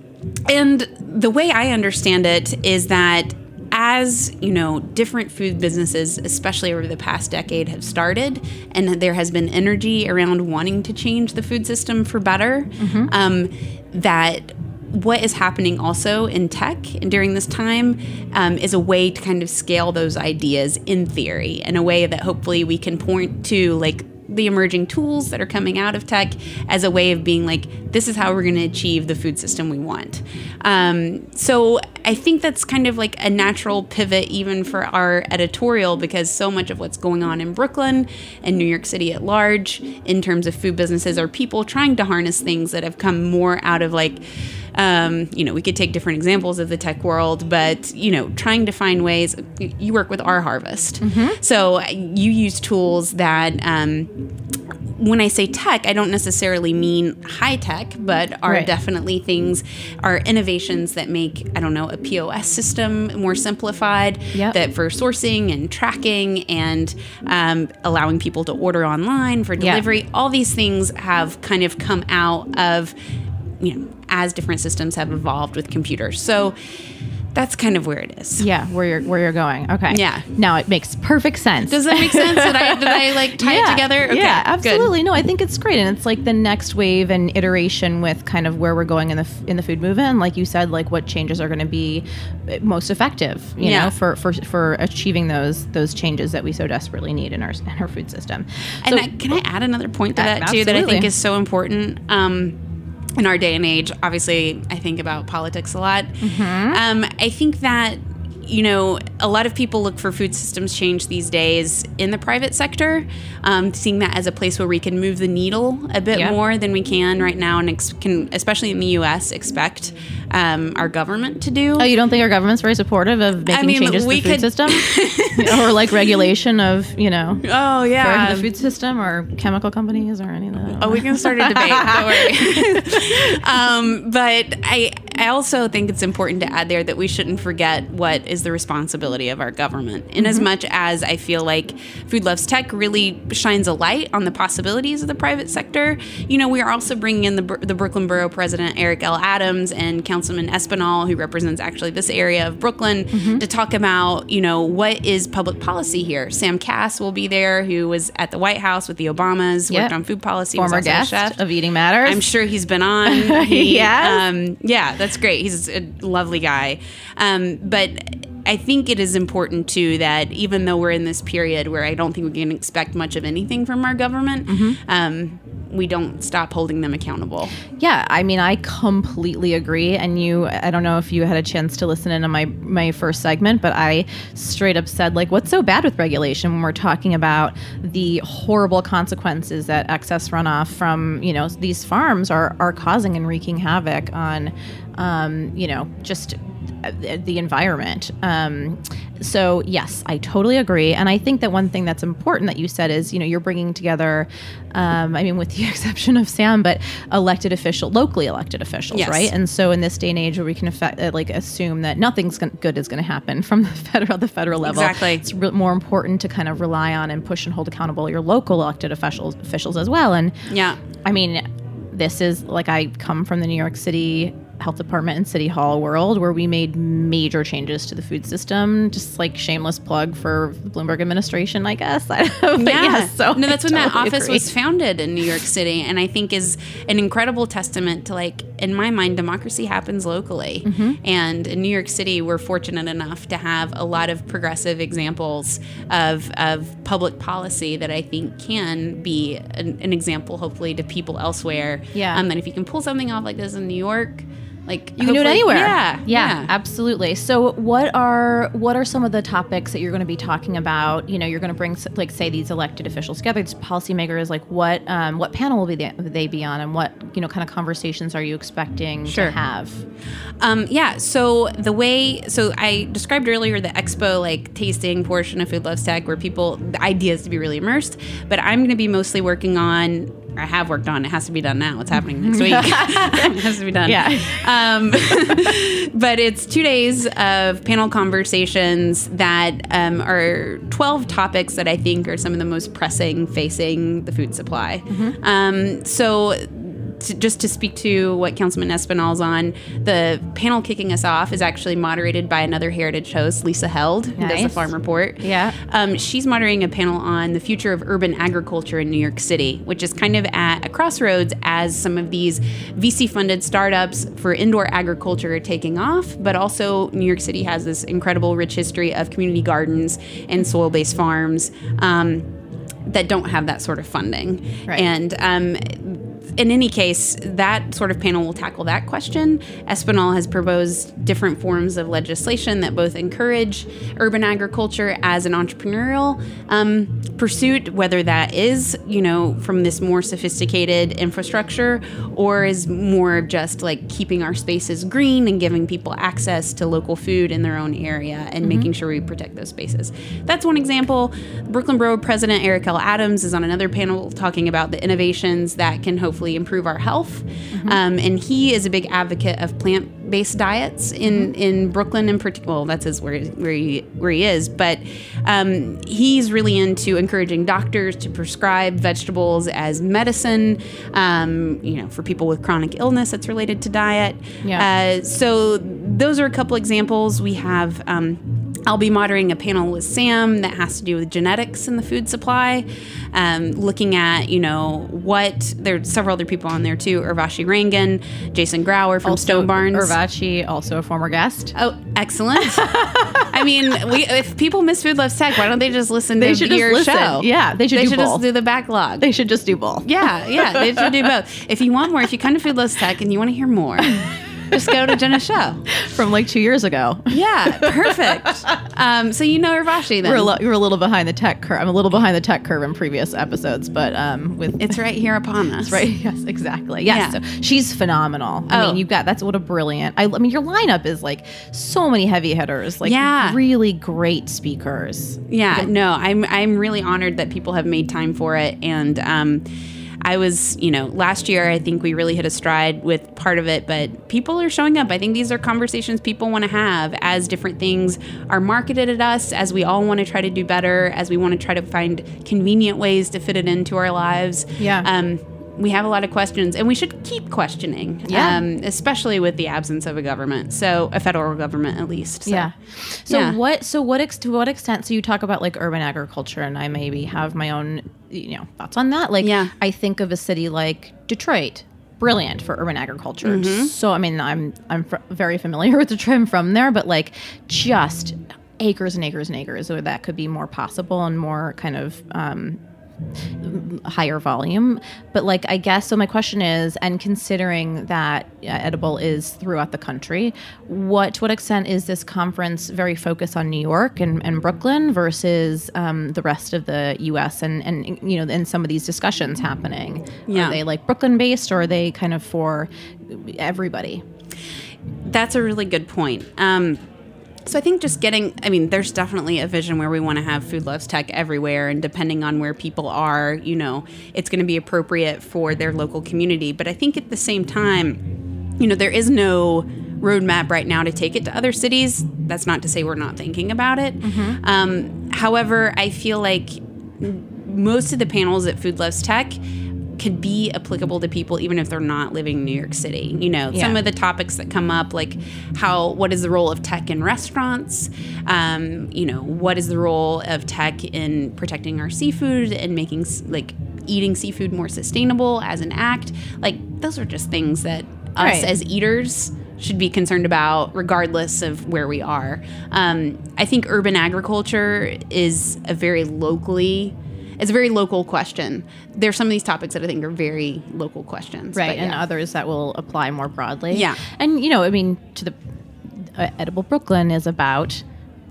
[SPEAKER 5] and the way I understand it is that as you know different food businesses especially over the past decade have started and there has been energy around wanting to change the food system for better um, that what is happening also in tech during this time um, is a way to kind of scale those ideas in theory in a way that hopefully we can point to like the emerging tools that are coming out of tech as a way of being like, this is how we're going to achieve the food system we want. Um, so I think that's kind of like a natural pivot even for our editorial because so much of what's going on in Brooklyn and New York City at large in terms of food businesses are people trying to harness things that have come more out of like, um, you know, we could take different examples of the tech world, but you know, trying to find ways. You work with our harvest, so you use tools that. Um, when I say tech, I don't necessarily mean high tech, but are
[SPEAKER 1] Right.
[SPEAKER 5] definitely things, are innovations that make, I don't know, a POS system more simplified,
[SPEAKER 1] Yep.
[SPEAKER 5] that for sourcing and tracking and um, allowing people to order online for
[SPEAKER 1] Yeah.
[SPEAKER 5] delivery. All these things have kind of come out of, you know, as different systems have evolved with computers. So that's kind of where it is.
[SPEAKER 1] Yeah, where you're where you're going. Okay.
[SPEAKER 5] Yeah.
[SPEAKER 1] Now it makes perfect sense.
[SPEAKER 5] Does that make sense? Did I, did I like [laughs] tie it together? Okay,
[SPEAKER 1] yeah,
[SPEAKER 5] good.
[SPEAKER 1] absolutely. No, I think it's great, and it's like the next wave and iteration with kind of where we're going in the in the food movement. And like you said, like what changes are going to be uh, most effective, you
[SPEAKER 5] Yeah.
[SPEAKER 1] know, for, for for achieving those those changes that we so desperately need in our in our food system.
[SPEAKER 5] And
[SPEAKER 1] So-
[SPEAKER 5] I, can I add another point to
[SPEAKER 1] Uh,
[SPEAKER 5] that too that I think is so important? Um, in our day and age, obviously, I think about politics a lot.
[SPEAKER 1] Mm-hmm.
[SPEAKER 5] Um, I think that you know a lot of people look for food systems change these days in the private sector, um, seeing that as a place where we can move the needle a bit
[SPEAKER 1] Yeah.
[SPEAKER 5] more than we can right now, and ex- can especially in the U.S. expect um, our government to do.
[SPEAKER 1] Oh, you don't think our government's very supportive of making
[SPEAKER 5] mean,
[SPEAKER 1] changes to the food
[SPEAKER 5] could-
[SPEAKER 1] system, [laughs] or like regulation of you know
[SPEAKER 5] oh yeah,
[SPEAKER 1] the food system or chemical companies or any of that?
[SPEAKER 5] Oh, we can start a debate. Don't [laughs] worry. [laughs] um, but I, I also think it's important to add there that we shouldn't forget what is the responsibility of our government. In as much as I feel like Food Loves Tech really shines a light on the possibilities of the private sector, you know, we are also bringing in the, the Brooklyn Borough President Eric L. Adams and Councilman Espinal, who represents actually this area of Brooklyn, to talk about, you know, what is public policy here. Sam Kass will be there, who was at the White House with the Obamas,
[SPEAKER 1] Yep.
[SPEAKER 5] worked on food policy,
[SPEAKER 1] former guest
[SPEAKER 5] chef.
[SPEAKER 1] of Eating Matters.
[SPEAKER 5] I'm sure he's been on. [laughs] He,
[SPEAKER 1] Yes.
[SPEAKER 5] Um, yeah, that's great. He's a lovely guy. Um, but I think it is important too that even though we're in this period where I don't think we can expect much of anything from our government,
[SPEAKER 1] Mm-hmm.
[SPEAKER 5] um, we don't stop holding them accountable.
[SPEAKER 1] Yeah, I mean, I completely agree. And you, I don't know if you had a chance to listen in on my my first segment, but I straight up said like, what's so bad with regulation when we're talking about the horrible consequences that excess runoff from you know these farms are are causing and wreaking havoc on, um, you know, just the environment. Um, so yes, I totally agree, and I think that one thing that's important that you said is you know you're bringing together, um, I mean with the [laughs] exception of Sam, but elected official, locally elected officials,
[SPEAKER 5] Yes.
[SPEAKER 1] right? And so in this day and age where we can affect, uh, like assume that nothing's gon- good is going to happen [laughs] from the federal the federal level,
[SPEAKER 5] Exactly.
[SPEAKER 1] It's re- more important to kind of rely on and push and hold accountable your local elected officials officials as well, and
[SPEAKER 5] Yeah.
[SPEAKER 1] I mean, this is like I come from the New York City Health Department and City Hall world where we made major changes to the food system. Just like shameless plug for the Bloomberg administration, I guess. [laughs] I don't know, but
[SPEAKER 5] Yeah.
[SPEAKER 1] yes, so
[SPEAKER 5] no, that's
[SPEAKER 1] I
[SPEAKER 5] when that office
[SPEAKER 1] agree.
[SPEAKER 5] was founded in New York City, and I think is an incredible testament to like, in my mind, democracy happens locally.
[SPEAKER 1] Mm-hmm.
[SPEAKER 5] And in New York City, we're fortunate enough to have a lot of progressive examples of of public policy that I think can be an, an example, hopefully, to people elsewhere.
[SPEAKER 1] Yeah.
[SPEAKER 5] Um, and if you can pull something off like this in New York, like
[SPEAKER 1] You can do it anywhere.
[SPEAKER 5] Yeah,
[SPEAKER 1] yeah, absolutely. So, what are what are some of the topics that you're going to be talking about? You know, you're going to bring like say these elected officials together, these policymakers. Like, what um, what panel will be they, they be on, and what you know kind of conversations are you expecting
[SPEAKER 5] Sure.
[SPEAKER 1] to have?
[SPEAKER 5] Um, yeah. So the way, so I described earlier the expo like tasting portion of Food Loves Tech, where people the idea is to be really immersed. But I'm going to be mostly working on or I have worked on. It has to be done now. It's happening next [laughs] week. [laughs] it has to be done.
[SPEAKER 1] Yeah.
[SPEAKER 5] Um, [laughs] but it's two days of panel conversations that um, are 12 topics that I think are some of the most pressing facing the food supply. Um, so to, just to speak to what Councilman Espinal's on, the panel kicking us off is actually moderated by another Heritage host, Lisa Held, who does the Farm Report.
[SPEAKER 1] Yeah.
[SPEAKER 5] Um, she's moderating a panel on the future of urban agriculture in New York City, which is kind of at a crossroads as some of these VC funded startups for indoor agriculture are taking off, but also New York City has this incredible rich history of community gardens and soil based farms. Um, that don't have that sort of funding.
[SPEAKER 1] Right.
[SPEAKER 5] And um, in any case, that sort of panel will tackle that question. Espinal has proposed different forms of legislation that both encourage urban agriculture as an entrepreneurial um, pursuit, whether that is, you know, from this more sophisticated infrastructure or is more of just like keeping our spaces green and giving people access to local food in their own area and making sure we protect those spaces. That's one example. Brooklyn Borough President Eric L. Adams is on another panel talking about the innovations that can hopefully improve our health. Um, and he is a big advocate of plant based diets in, in Brooklyn in particular. Well, that's his where, where, he, where he is. But um, he's really into encouraging doctors to prescribe vegetables as medicine, um, you know, for people with chronic illness that's related to diet.
[SPEAKER 1] Yeah.
[SPEAKER 5] Uh, so those are a couple examples. We have. Um, I'll be moderating a panel with Sam that has to do with genetics in the food supply, um, looking at you know what there's several other people on there too. Urvashi Rangan, Jason Grauer from Stone Barns.
[SPEAKER 1] Urvashi, also a former guest.
[SPEAKER 5] Oh, excellent! [laughs] I mean, we, if people miss Food Loves Tech, why don't they just listen
[SPEAKER 1] They
[SPEAKER 5] to
[SPEAKER 1] should just
[SPEAKER 5] your
[SPEAKER 1] listen.
[SPEAKER 5] show?
[SPEAKER 1] Yeah, they should
[SPEAKER 5] They
[SPEAKER 1] do
[SPEAKER 5] should
[SPEAKER 1] both.
[SPEAKER 5] just do the backlog.
[SPEAKER 1] They should just do both.
[SPEAKER 5] Yeah, yeah, they should do [laughs] both. If you want more, if you come to Food Loves Tech and you want to hear more, [laughs] just go to Jenna's show.
[SPEAKER 1] From like two years ago.
[SPEAKER 5] Yeah, perfect. Um, so you know Urvashi then.
[SPEAKER 1] We're a, li- we're a little behind the tech curve. I'm a little behind the tech curve in previous episodes, but um, with
[SPEAKER 5] it's right here upon [laughs] us.
[SPEAKER 1] right. Yes, exactly. Yes,
[SPEAKER 5] Yeah.
[SPEAKER 1] so she's phenomenal. I
[SPEAKER 5] Oh.
[SPEAKER 1] mean, you've got that's what a brilliant. I, I mean, your lineup is like so many heavy hitters, like
[SPEAKER 5] Yeah.
[SPEAKER 1] really great speakers.
[SPEAKER 5] Yeah, no, I'm I'm really honored that people have made time for it, and um, I was, you know, last year I think we really hit a stride with part of it, but people are showing up. I think these are conversations people want to have as different things are marketed at us, as we all want to try to do better, as we want to try to find convenient ways to fit it into our lives.
[SPEAKER 1] Yeah.
[SPEAKER 5] Um, we have a lot of questions, and we should keep questioning,
[SPEAKER 1] Yeah.
[SPEAKER 5] um, especially with the absence of a government, so a federal government at least. So.
[SPEAKER 1] Yeah. So
[SPEAKER 5] Yeah.
[SPEAKER 1] what? So what? Ex- to what extent? So you talk about like urban agriculture, and I maybe have my own, you know, thoughts on that. Like,
[SPEAKER 5] Yeah.
[SPEAKER 1] I think of a city like Detroit. Brilliant for urban agriculture.
[SPEAKER 5] Mm-hmm.
[SPEAKER 1] So I mean, I'm I'm fr- very familiar [laughs] with Detroit. I'm from there, but like just acres and acres and acres. So that could be more possible and more kind of um, higher volume. But like, I guess so. My question is, and considering that uh, edible is throughout the country, what to what extent is this conference very focused on New York and, and Brooklyn versus um, the rest of the U.S. and and you know, in some of these discussions happening?
[SPEAKER 5] Yeah.
[SPEAKER 1] Are they like Brooklyn based, or are they kind of for everybody?
[SPEAKER 5] That's a really good point. Um, so I think just getting, I mean, there's definitely a vision where we want to have food loves tech everywhere, and depending on where people are, you know, it's going to be appropriate for their local community. But I think at the same time, you know, there is no roadmap right now to take it to other cities. That's not to say we're not thinking about it. Um, however, I feel like most of the panels at Food Loves Tech could be applicable to people even if they're not living in New York City. You know, some of the topics that come up, like how what is the role of tech in restaurants? Um, you know, what is the role of tech in protecting our seafood and making like eating seafood more sustainable as an act? Like those are just things that us
[SPEAKER 1] Right.
[SPEAKER 5] as eaters should be concerned about regardless of where we are. Um, I think urban agriculture is a very locally it's a very local question. There's some of these topics that I think are very local questions.
[SPEAKER 1] right
[SPEAKER 5] but
[SPEAKER 1] and others that will apply more broadly
[SPEAKER 5] Yeah.
[SPEAKER 1] and you know i mean to the uh, edible brooklyn is about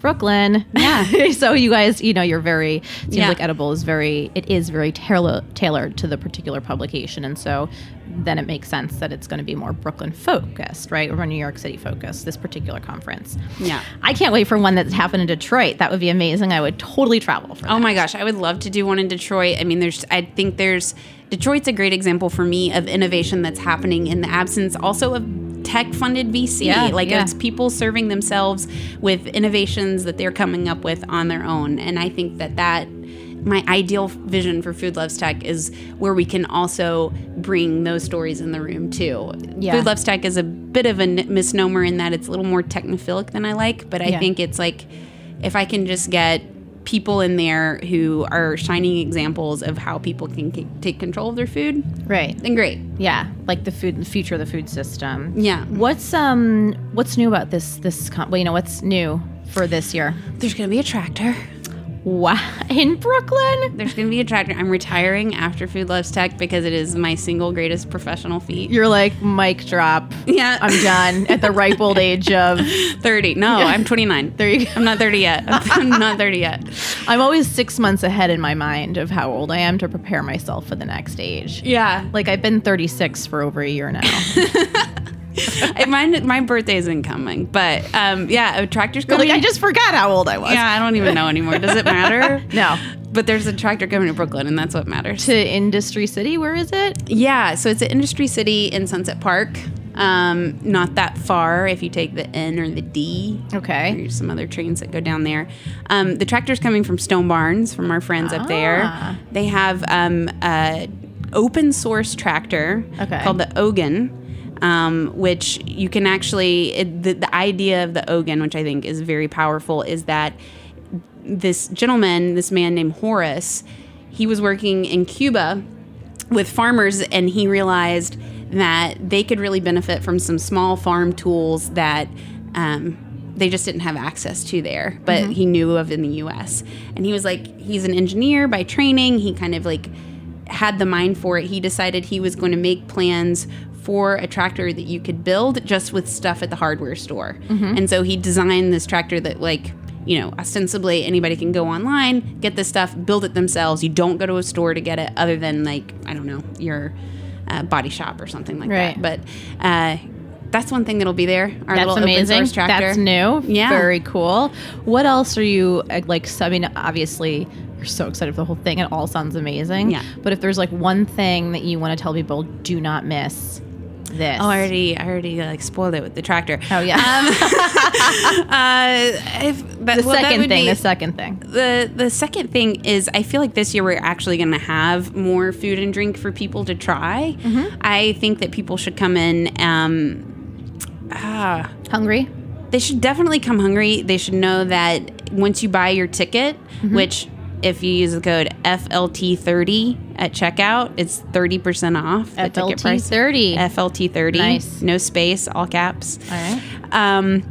[SPEAKER 1] brooklyn
[SPEAKER 5] Yeah. [laughs]
[SPEAKER 1] so you guys you know you're very seems
[SPEAKER 5] Yeah.
[SPEAKER 1] like edible is very it is very tailor- tailored to the particular publication and so then it makes sense that it's going to be more brooklyn focused right or new york city focused this particular conference
[SPEAKER 5] Yeah.
[SPEAKER 1] i can't wait for one that's happened in detroit that would be amazing i would totally travel for
[SPEAKER 5] Oh
[SPEAKER 1] that.
[SPEAKER 5] my gosh, I would love to do one in Detroit. I mean, there's I think there's Detroit's a great example for me of innovation that's happening in the absence also of tech funded VC.
[SPEAKER 1] Yeah,
[SPEAKER 5] like
[SPEAKER 1] yeah.
[SPEAKER 5] it's people serving themselves with innovations that they're coming up with on their own. And I think that that my ideal vision for Food Loves Tech is where we can also bring those stories in the room too.
[SPEAKER 1] Yeah.
[SPEAKER 5] Food Loves Tech is a bit of a misnomer in that it's a little more technophilic than I like, but I
[SPEAKER 1] Yeah.
[SPEAKER 5] think it's like if I can just get people in there who are shining examples of how people can c- take control of their food,
[SPEAKER 1] Right.
[SPEAKER 5] then great.
[SPEAKER 1] Yeah, like the food, the future of the food system.
[SPEAKER 5] Yeah.
[SPEAKER 1] What's um, what's new about this? This, con- well, you know, what's new for this year?
[SPEAKER 5] There's going to be a tractor.
[SPEAKER 1] Wow, in Brooklyn.
[SPEAKER 5] There's going to be a tractor. I'm retiring after Food Loves Tech because it is my single greatest professional feat.
[SPEAKER 1] You're like mic drop.
[SPEAKER 5] Yeah.
[SPEAKER 1] I'm done at the ripe old age of. [laughs]
[SPEAKER 5] 30. No, I'm 29.
[SPEAKER 1] There you go.
[SPEAKER 5] I'm not 30 yet. [laughs] I'm not 30 yet.
[SPEAKER 1] I'm always six months ahead in my mind of how old I am to prepare myself for the next age.
[SPEAKER 5] Yeah.
[SPEAKER 1] Like I've been 36 for over a year now. [laughs]
[SPEAKER 5] Mine, my birthday isn't coming, but um, yeah, a tractor's coming.
[SPEAKER 1] like I just forgot how old I was.
[SPEAKER 5] yeah, I don't even know anymore. Does it matter? [laughs]
[SPEAKER 1] No.
[SPEAKER 5] But there's a tractor coming to Brooklyn, and that's what matters.
[SPEAKER 1] To Industry City, where is it?
[SPEAKER 5] Yeah, so it's an industry city in Sunset Park. Um, not that far if you take the N or the D.
[SPEAKER 1] Okay.
[SPEAKER 5] There's some other trains that go down there. Um, the tractor's coming from Stone Barns, from our friends up there.
[SPEAKER 1] Ah.
[SPEAKER 5] They have um, a open source tractor
[SPEAKER 1] Okay.
[SPEAKER 5] called the Oggun. Um, which you can actually it, the, the idea of the Oggun, which I think is very powerful, is that this gentleman, this man named Horace, he was working in Cuba with farmers and he realized that they could really benefit from some small farm tools that um, they just didn't have access to there, but he knew of in the US. And he was like, he's an engineer by training. He kind of like had the mind for it. He decided he was going to make plans for a tractor that you could build just with stuff at the hardware store. And so he designed this tractor that like you know, ostensibly anybody can go online, get this stuff, build it themselves. You don't go to a store to get it, other than like I don't know your uh, body shop or something like
[SPEAKER 1] Right.
[SPEAKER 5] that. But uh, that's one thing that'll be there. Our
[SPEAKER 1] That's
[SPEAKER 5] little
[SPEAKER 1] amazing.
[SPEAKER 5] open source tractor.
[SPEAKER 1] That's new.
[SPEAKER 5] Yeah.
[SPEAKER 1] Very cool. What else are you uh, like? I mean, obviously, you're so excited for the whole thing. It all sounds amazing.
[SPEAKER 5] Yeah.
[SPEAKER 1] But if there's like one thing that you want to tell people, do not miss this.
[SPEAKER 5] Oh, I already, I already like spoiled it with the tractor.
[SPEAKER 1] Oh, yeah. [laughs]
[SPEAKER 5] Uh, if, but,
[SPEAKER 1] the
[SPEAKER 5] well,
[SPEAKER 1] second thing.
[SPEAKER 5] be-
[SPEAKER 1] the second thing.
[SPEAKER 5] the the second thing is I feel like this year we're actually going to have more food and drink for people to try.
[SPEAKER 1] Mm-hmm.
[SPEAKER 5] I think that people should come in. Um, ah,
[SPEAKER 1] Hungry.
[SPEAKER 5] they should definitely come hungry. They should know that once you buy your ticket,
[SPEAKER 1] Mm-hmm.
[SPEAKER 5] which if you use the code FLT30 at checkout, it's 30% off the ticket price.
[SPEAKER 1] 30.
[SPEAKER 5] FLT30.
[SPEAKER 1] Nice.
[SPEAKER 5] No space, all caps
[SPEAKER 1] All right.
[SPEAKER 5] um,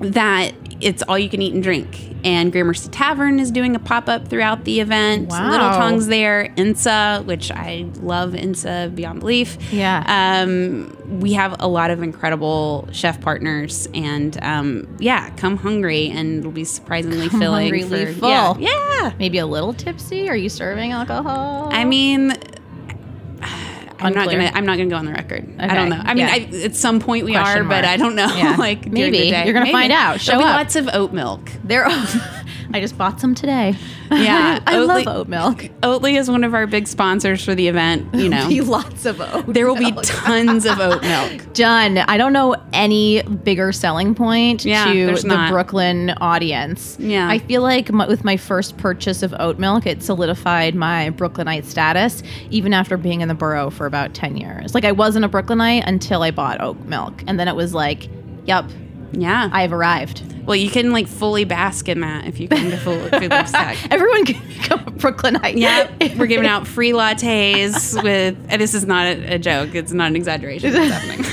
[SPEAKER 5] that it's all you can eat and drink. And Gramercy Tavern is doing a pop up throughout the event.
[SPEAKER 1] Wow.
[SPEAKER 5] Little Tongues there, Insa, which I love Insa beyond belief.
[SPEAKER 1] Yeah.
[SPEAKER 5] Um, we have a lot of incredible chef partners, and um, yeah, come hungry, and it'll be surprisingly
[SPEAKER 1] Come
[SPEAKER 5] filling.
[SPEAKER 1] hungry,
[SPEAKER 5] for,
[SPEAKER 1] leave
[SPEAKER 5] Yeah,
[SPEAKER 1] full.
[SPEAKER 5] yeah.
[SPEAKER 1] Maybe a little tipsy. Are you serving alcohol?
[SPEAKER 5] I mean, I'm not gonna. I'm not gonna go on the record. I don't know. I mean,
[SPEAKER 1] Yeah.
[SPEAKER 5] I, at some point we
[SPEAKER 1] Question
[SPEAKER 5] are, but. I don't know. [laughs]
[SPEAKER 1] Yeah.
[SPEAKER 5] like
[SPEAKER 1] Maybe.
[SPEAKER 5] the day.
[SPEAKER 1] You're gonna find out. Show
[SPEAKER 5] There'll
[SPEAKER 1] up.
[SPEAKER 5] lots of oat milk.
[SPEAKER 1] there. I just bought some today.
[SPEAKER 5] Yeah, [laughs]
[SPEAKER 1] I love oat milk.
[SPEAKER 5] Oatly is one of our big sponsors for the event. You know, [laughs]
[SPEAKER 1] Be lots of oat.
[SPEAKER 5] there will be tons of oat [laughs] milk.
[SPEAKER 1] Done. I don't know any bigger selling point
[SPEAKER 5] Yeah,
[SPEAKER 1] to the
[SPEAKER 5] not.
[SPEAKER 1] Brooklyn audience.
[SPEAKER 5] Yeah.
[SPEAKER 1] I feel like my, with my first purchase of oat milk, it solidified my Brooklynite status, even after being in the borough for about 10 years. Like, I wasn't a Brooklynite until I bought oat milk. And then it was like, yep,
[SPEAKER 5] Yeah.
[SPEAKER 1] I've arrived.
[SPEAKER 5] well, you can like fully bask in that if you come to Food Loves Tech. [laughs]
[SPEAKER 1] Everyone can become a Brooklynite.
[SPEAKER 5] Yeah, we're giving out [laughs] free lattes with. And this is not a, a joke. It's not an exaggeration. It's happening.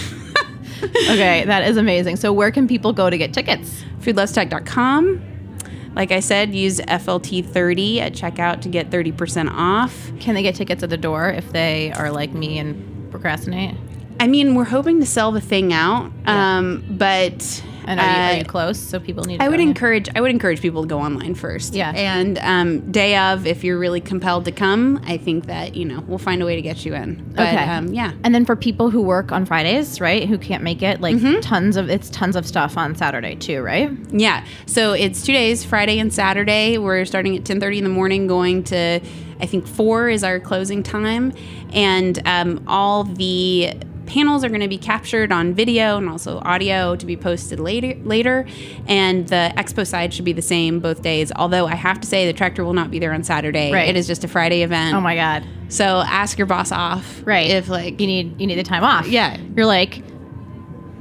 [SPEAKER 5] [laughs]
[SPEAKER 1] okay, that is amazing. So, where can people go to get tickets?
[SPEAKER 5] Foodlovestech.com. Like I said, use FLT30 at checkout to get 30% off.
[SPEAKER 1] Can they get tickets at the door if they are like me and procrastinate?
[SPEAKER 5] I mean, we're hoping to sell the thing out, um, but
[SPEAKER 1] And are, you, are
[SPEAKER 5] Uh,
[SPEAKER 1] you close? So people need. To
[SPEAKER 5] I
[SPEAKER 1] go
[SPEAKER 5] would
[SPEAKER 1] in?
[SPEAKER 5] encourage I would encourage people to go online first.
[SPEAKER 1] Yeah.
[SPEAKER 5] And um, day of, if you're really compelled to come, I think that you know we'll find a way to get you in. But,
[SPEAKER 1] Okay.
[SPEAKER 5] Um, yeah.
[SPEAKER 1] And then for people who work on Fridays, right, who can't make it, like
[SPEAKER 5] Mm-hmm.
[SPEAKER 1] tons of it's tons of stuff on Saturday too, right?
[SPEAKER 5] Yeah. So it's two days, Friday and Saturday. We're starting at 10:30 in the morning, going to I think four is our closing time, and um, all the panels are going to be captured on video and also audio to be posted later later and the expo side should be the same both days although i have to say the tractor will not be there on saturday
[SPEAKER 1] Right.
[SPEAKER 5] it is just a friday event
[SPEAKER 1] Oh my god.
[SPEAKER 5] so ask your boss off
[SPEAKER 1] Right.
[SPEAKER 5] if like
[SPEAKER 1] You need you need the time off.
[SPEAKER 5] Yeah.
[SPEAKER 1] You're like,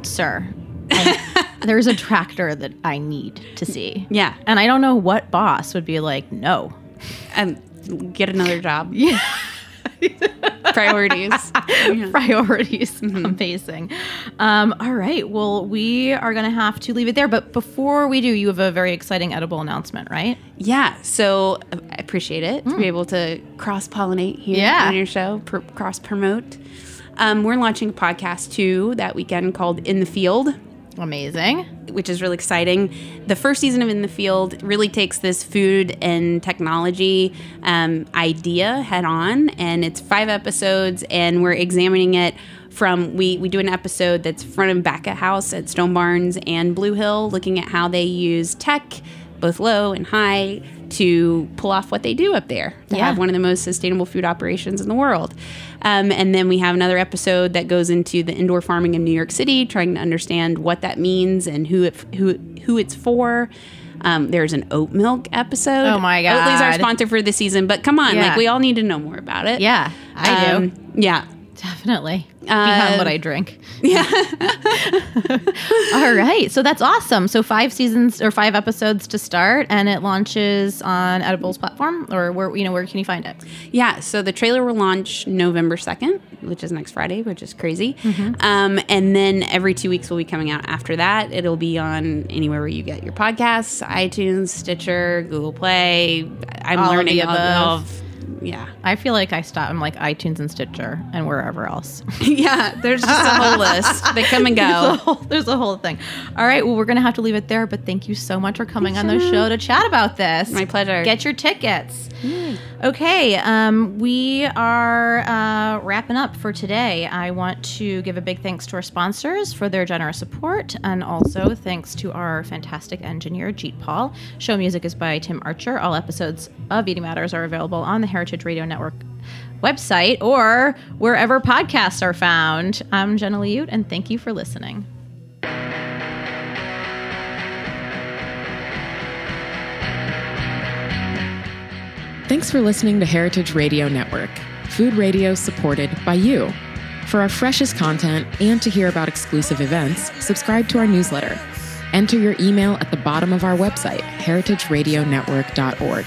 [SPEAKER 1] sir, [laughs] there's a tractor that I need to see.
[SPEAKER 5] yeah
[SPEAKER 1] And I don't know what boss would be like, no.
[SPEAKER 5] And get another job
[SPEAKER 1] Yeah. [laughs]
[SPEAKER 5] priorities Yeah. [laughs]
[SPEAKER 1] Priorities. Amazing. Um, all right. Well, we are going to have to leave it there. But before we do, you have a very exciting edible announcement, right?
[SPEAKER 5] Yeah, so uh, I appreciate it to be able to cross pollinate here
[SPEAKER 1] Yeah.
[SPEAKER 5] on your show, pr- cross promote. Um, we're launching a podcast too that weekend called In the Field,
[SPEAKER 1] Amazing.
[SPEAKER 5] which is really exciting. The first season of In the Field really takes this food and technology um, idea head on, and it's five episodes, and we're examining it from we we do an episode that's front and back of house at Stone Barns and Blue Hill, looking at how they use tech, both low and high, to pull off what they do up there to
[SPEAKER 1] Yeah.
[SPEAKER 5] have one of the most sustainable food operations in the world. Um, and then we have another episode that goes into the indoor farming in New York City, trying to understand what that means and who it who who it's for. Um, there's an oat milk episode.
[SPEAKER 1] Oh my god!
[SPEAKER 5] Oatly's our sponsor for the season, but come on,
[SPEAKER 1] Yeah.
[SPEAKER 5] like we all need to know more about it.
[SPEAKER 1] Yeah, I do.
[SPEAKER 5] Um, Yeah.
[SPEAKER 1] Definitely. Behind what I drink. [laughs] Yeah. [laughs] All right. So that's awesome. So five seasons or five episodes to start, and it launches on Edibles platform, or where you know where can you find it?
[SPEAKER 5] Yeah, so the trailer will launch November 2nd, which is next Friday, which is crazy.
[SPEAKER 1] Mm-hmm.
[SPEAKER 5] Um, and then every two weeks will be coming out after that. It'll be on anywhere where you get your podcasts iTunes, Stitcher, Google Play. I'm
[SPEAKER 1] All
[SPEAKER 5] learning all
[SPEAKER 1] above.
[SPEAKER 5] of. Yeah.
[SPEAKER 1] I feel like I stop. I'm like iTunes and Stitcher and wherever else. [laughs] [laughs]
[SPEAKER 5] yeah, there's just a whole list. They come and [laughs]
[SPEAKER 1] There's a
[SPEAKER 5] go.
[SPEAKER 1] whole, there's a whole thing. All right. Well, we're gonna have to leave it there. But thank you so much for coming on the show to chat about this.
[SPEAKER 5] My pleasure.
[SPEAKER 1] Get your tickets. Okay, um, we are uh, wrapping up for today. I want to give a big thanks to our sponsors for their generous support, and also thanks to our fantastic engineer, Jeet Paul. Show music is by Tim Archer. All episodes of Eating Matters are available on the Heritage Radio Network website or wherever podcasts are found. I'm Jenna Liut, and thank you for listening.
[SPEAKER 6] Thanks for listening to Heritage Radio Network, food radio supported by you. For our freshest content and to hear about exclusive events, subscribe to our newsletter. Enter your email at the bottom of our website, heritageradionetwork.org.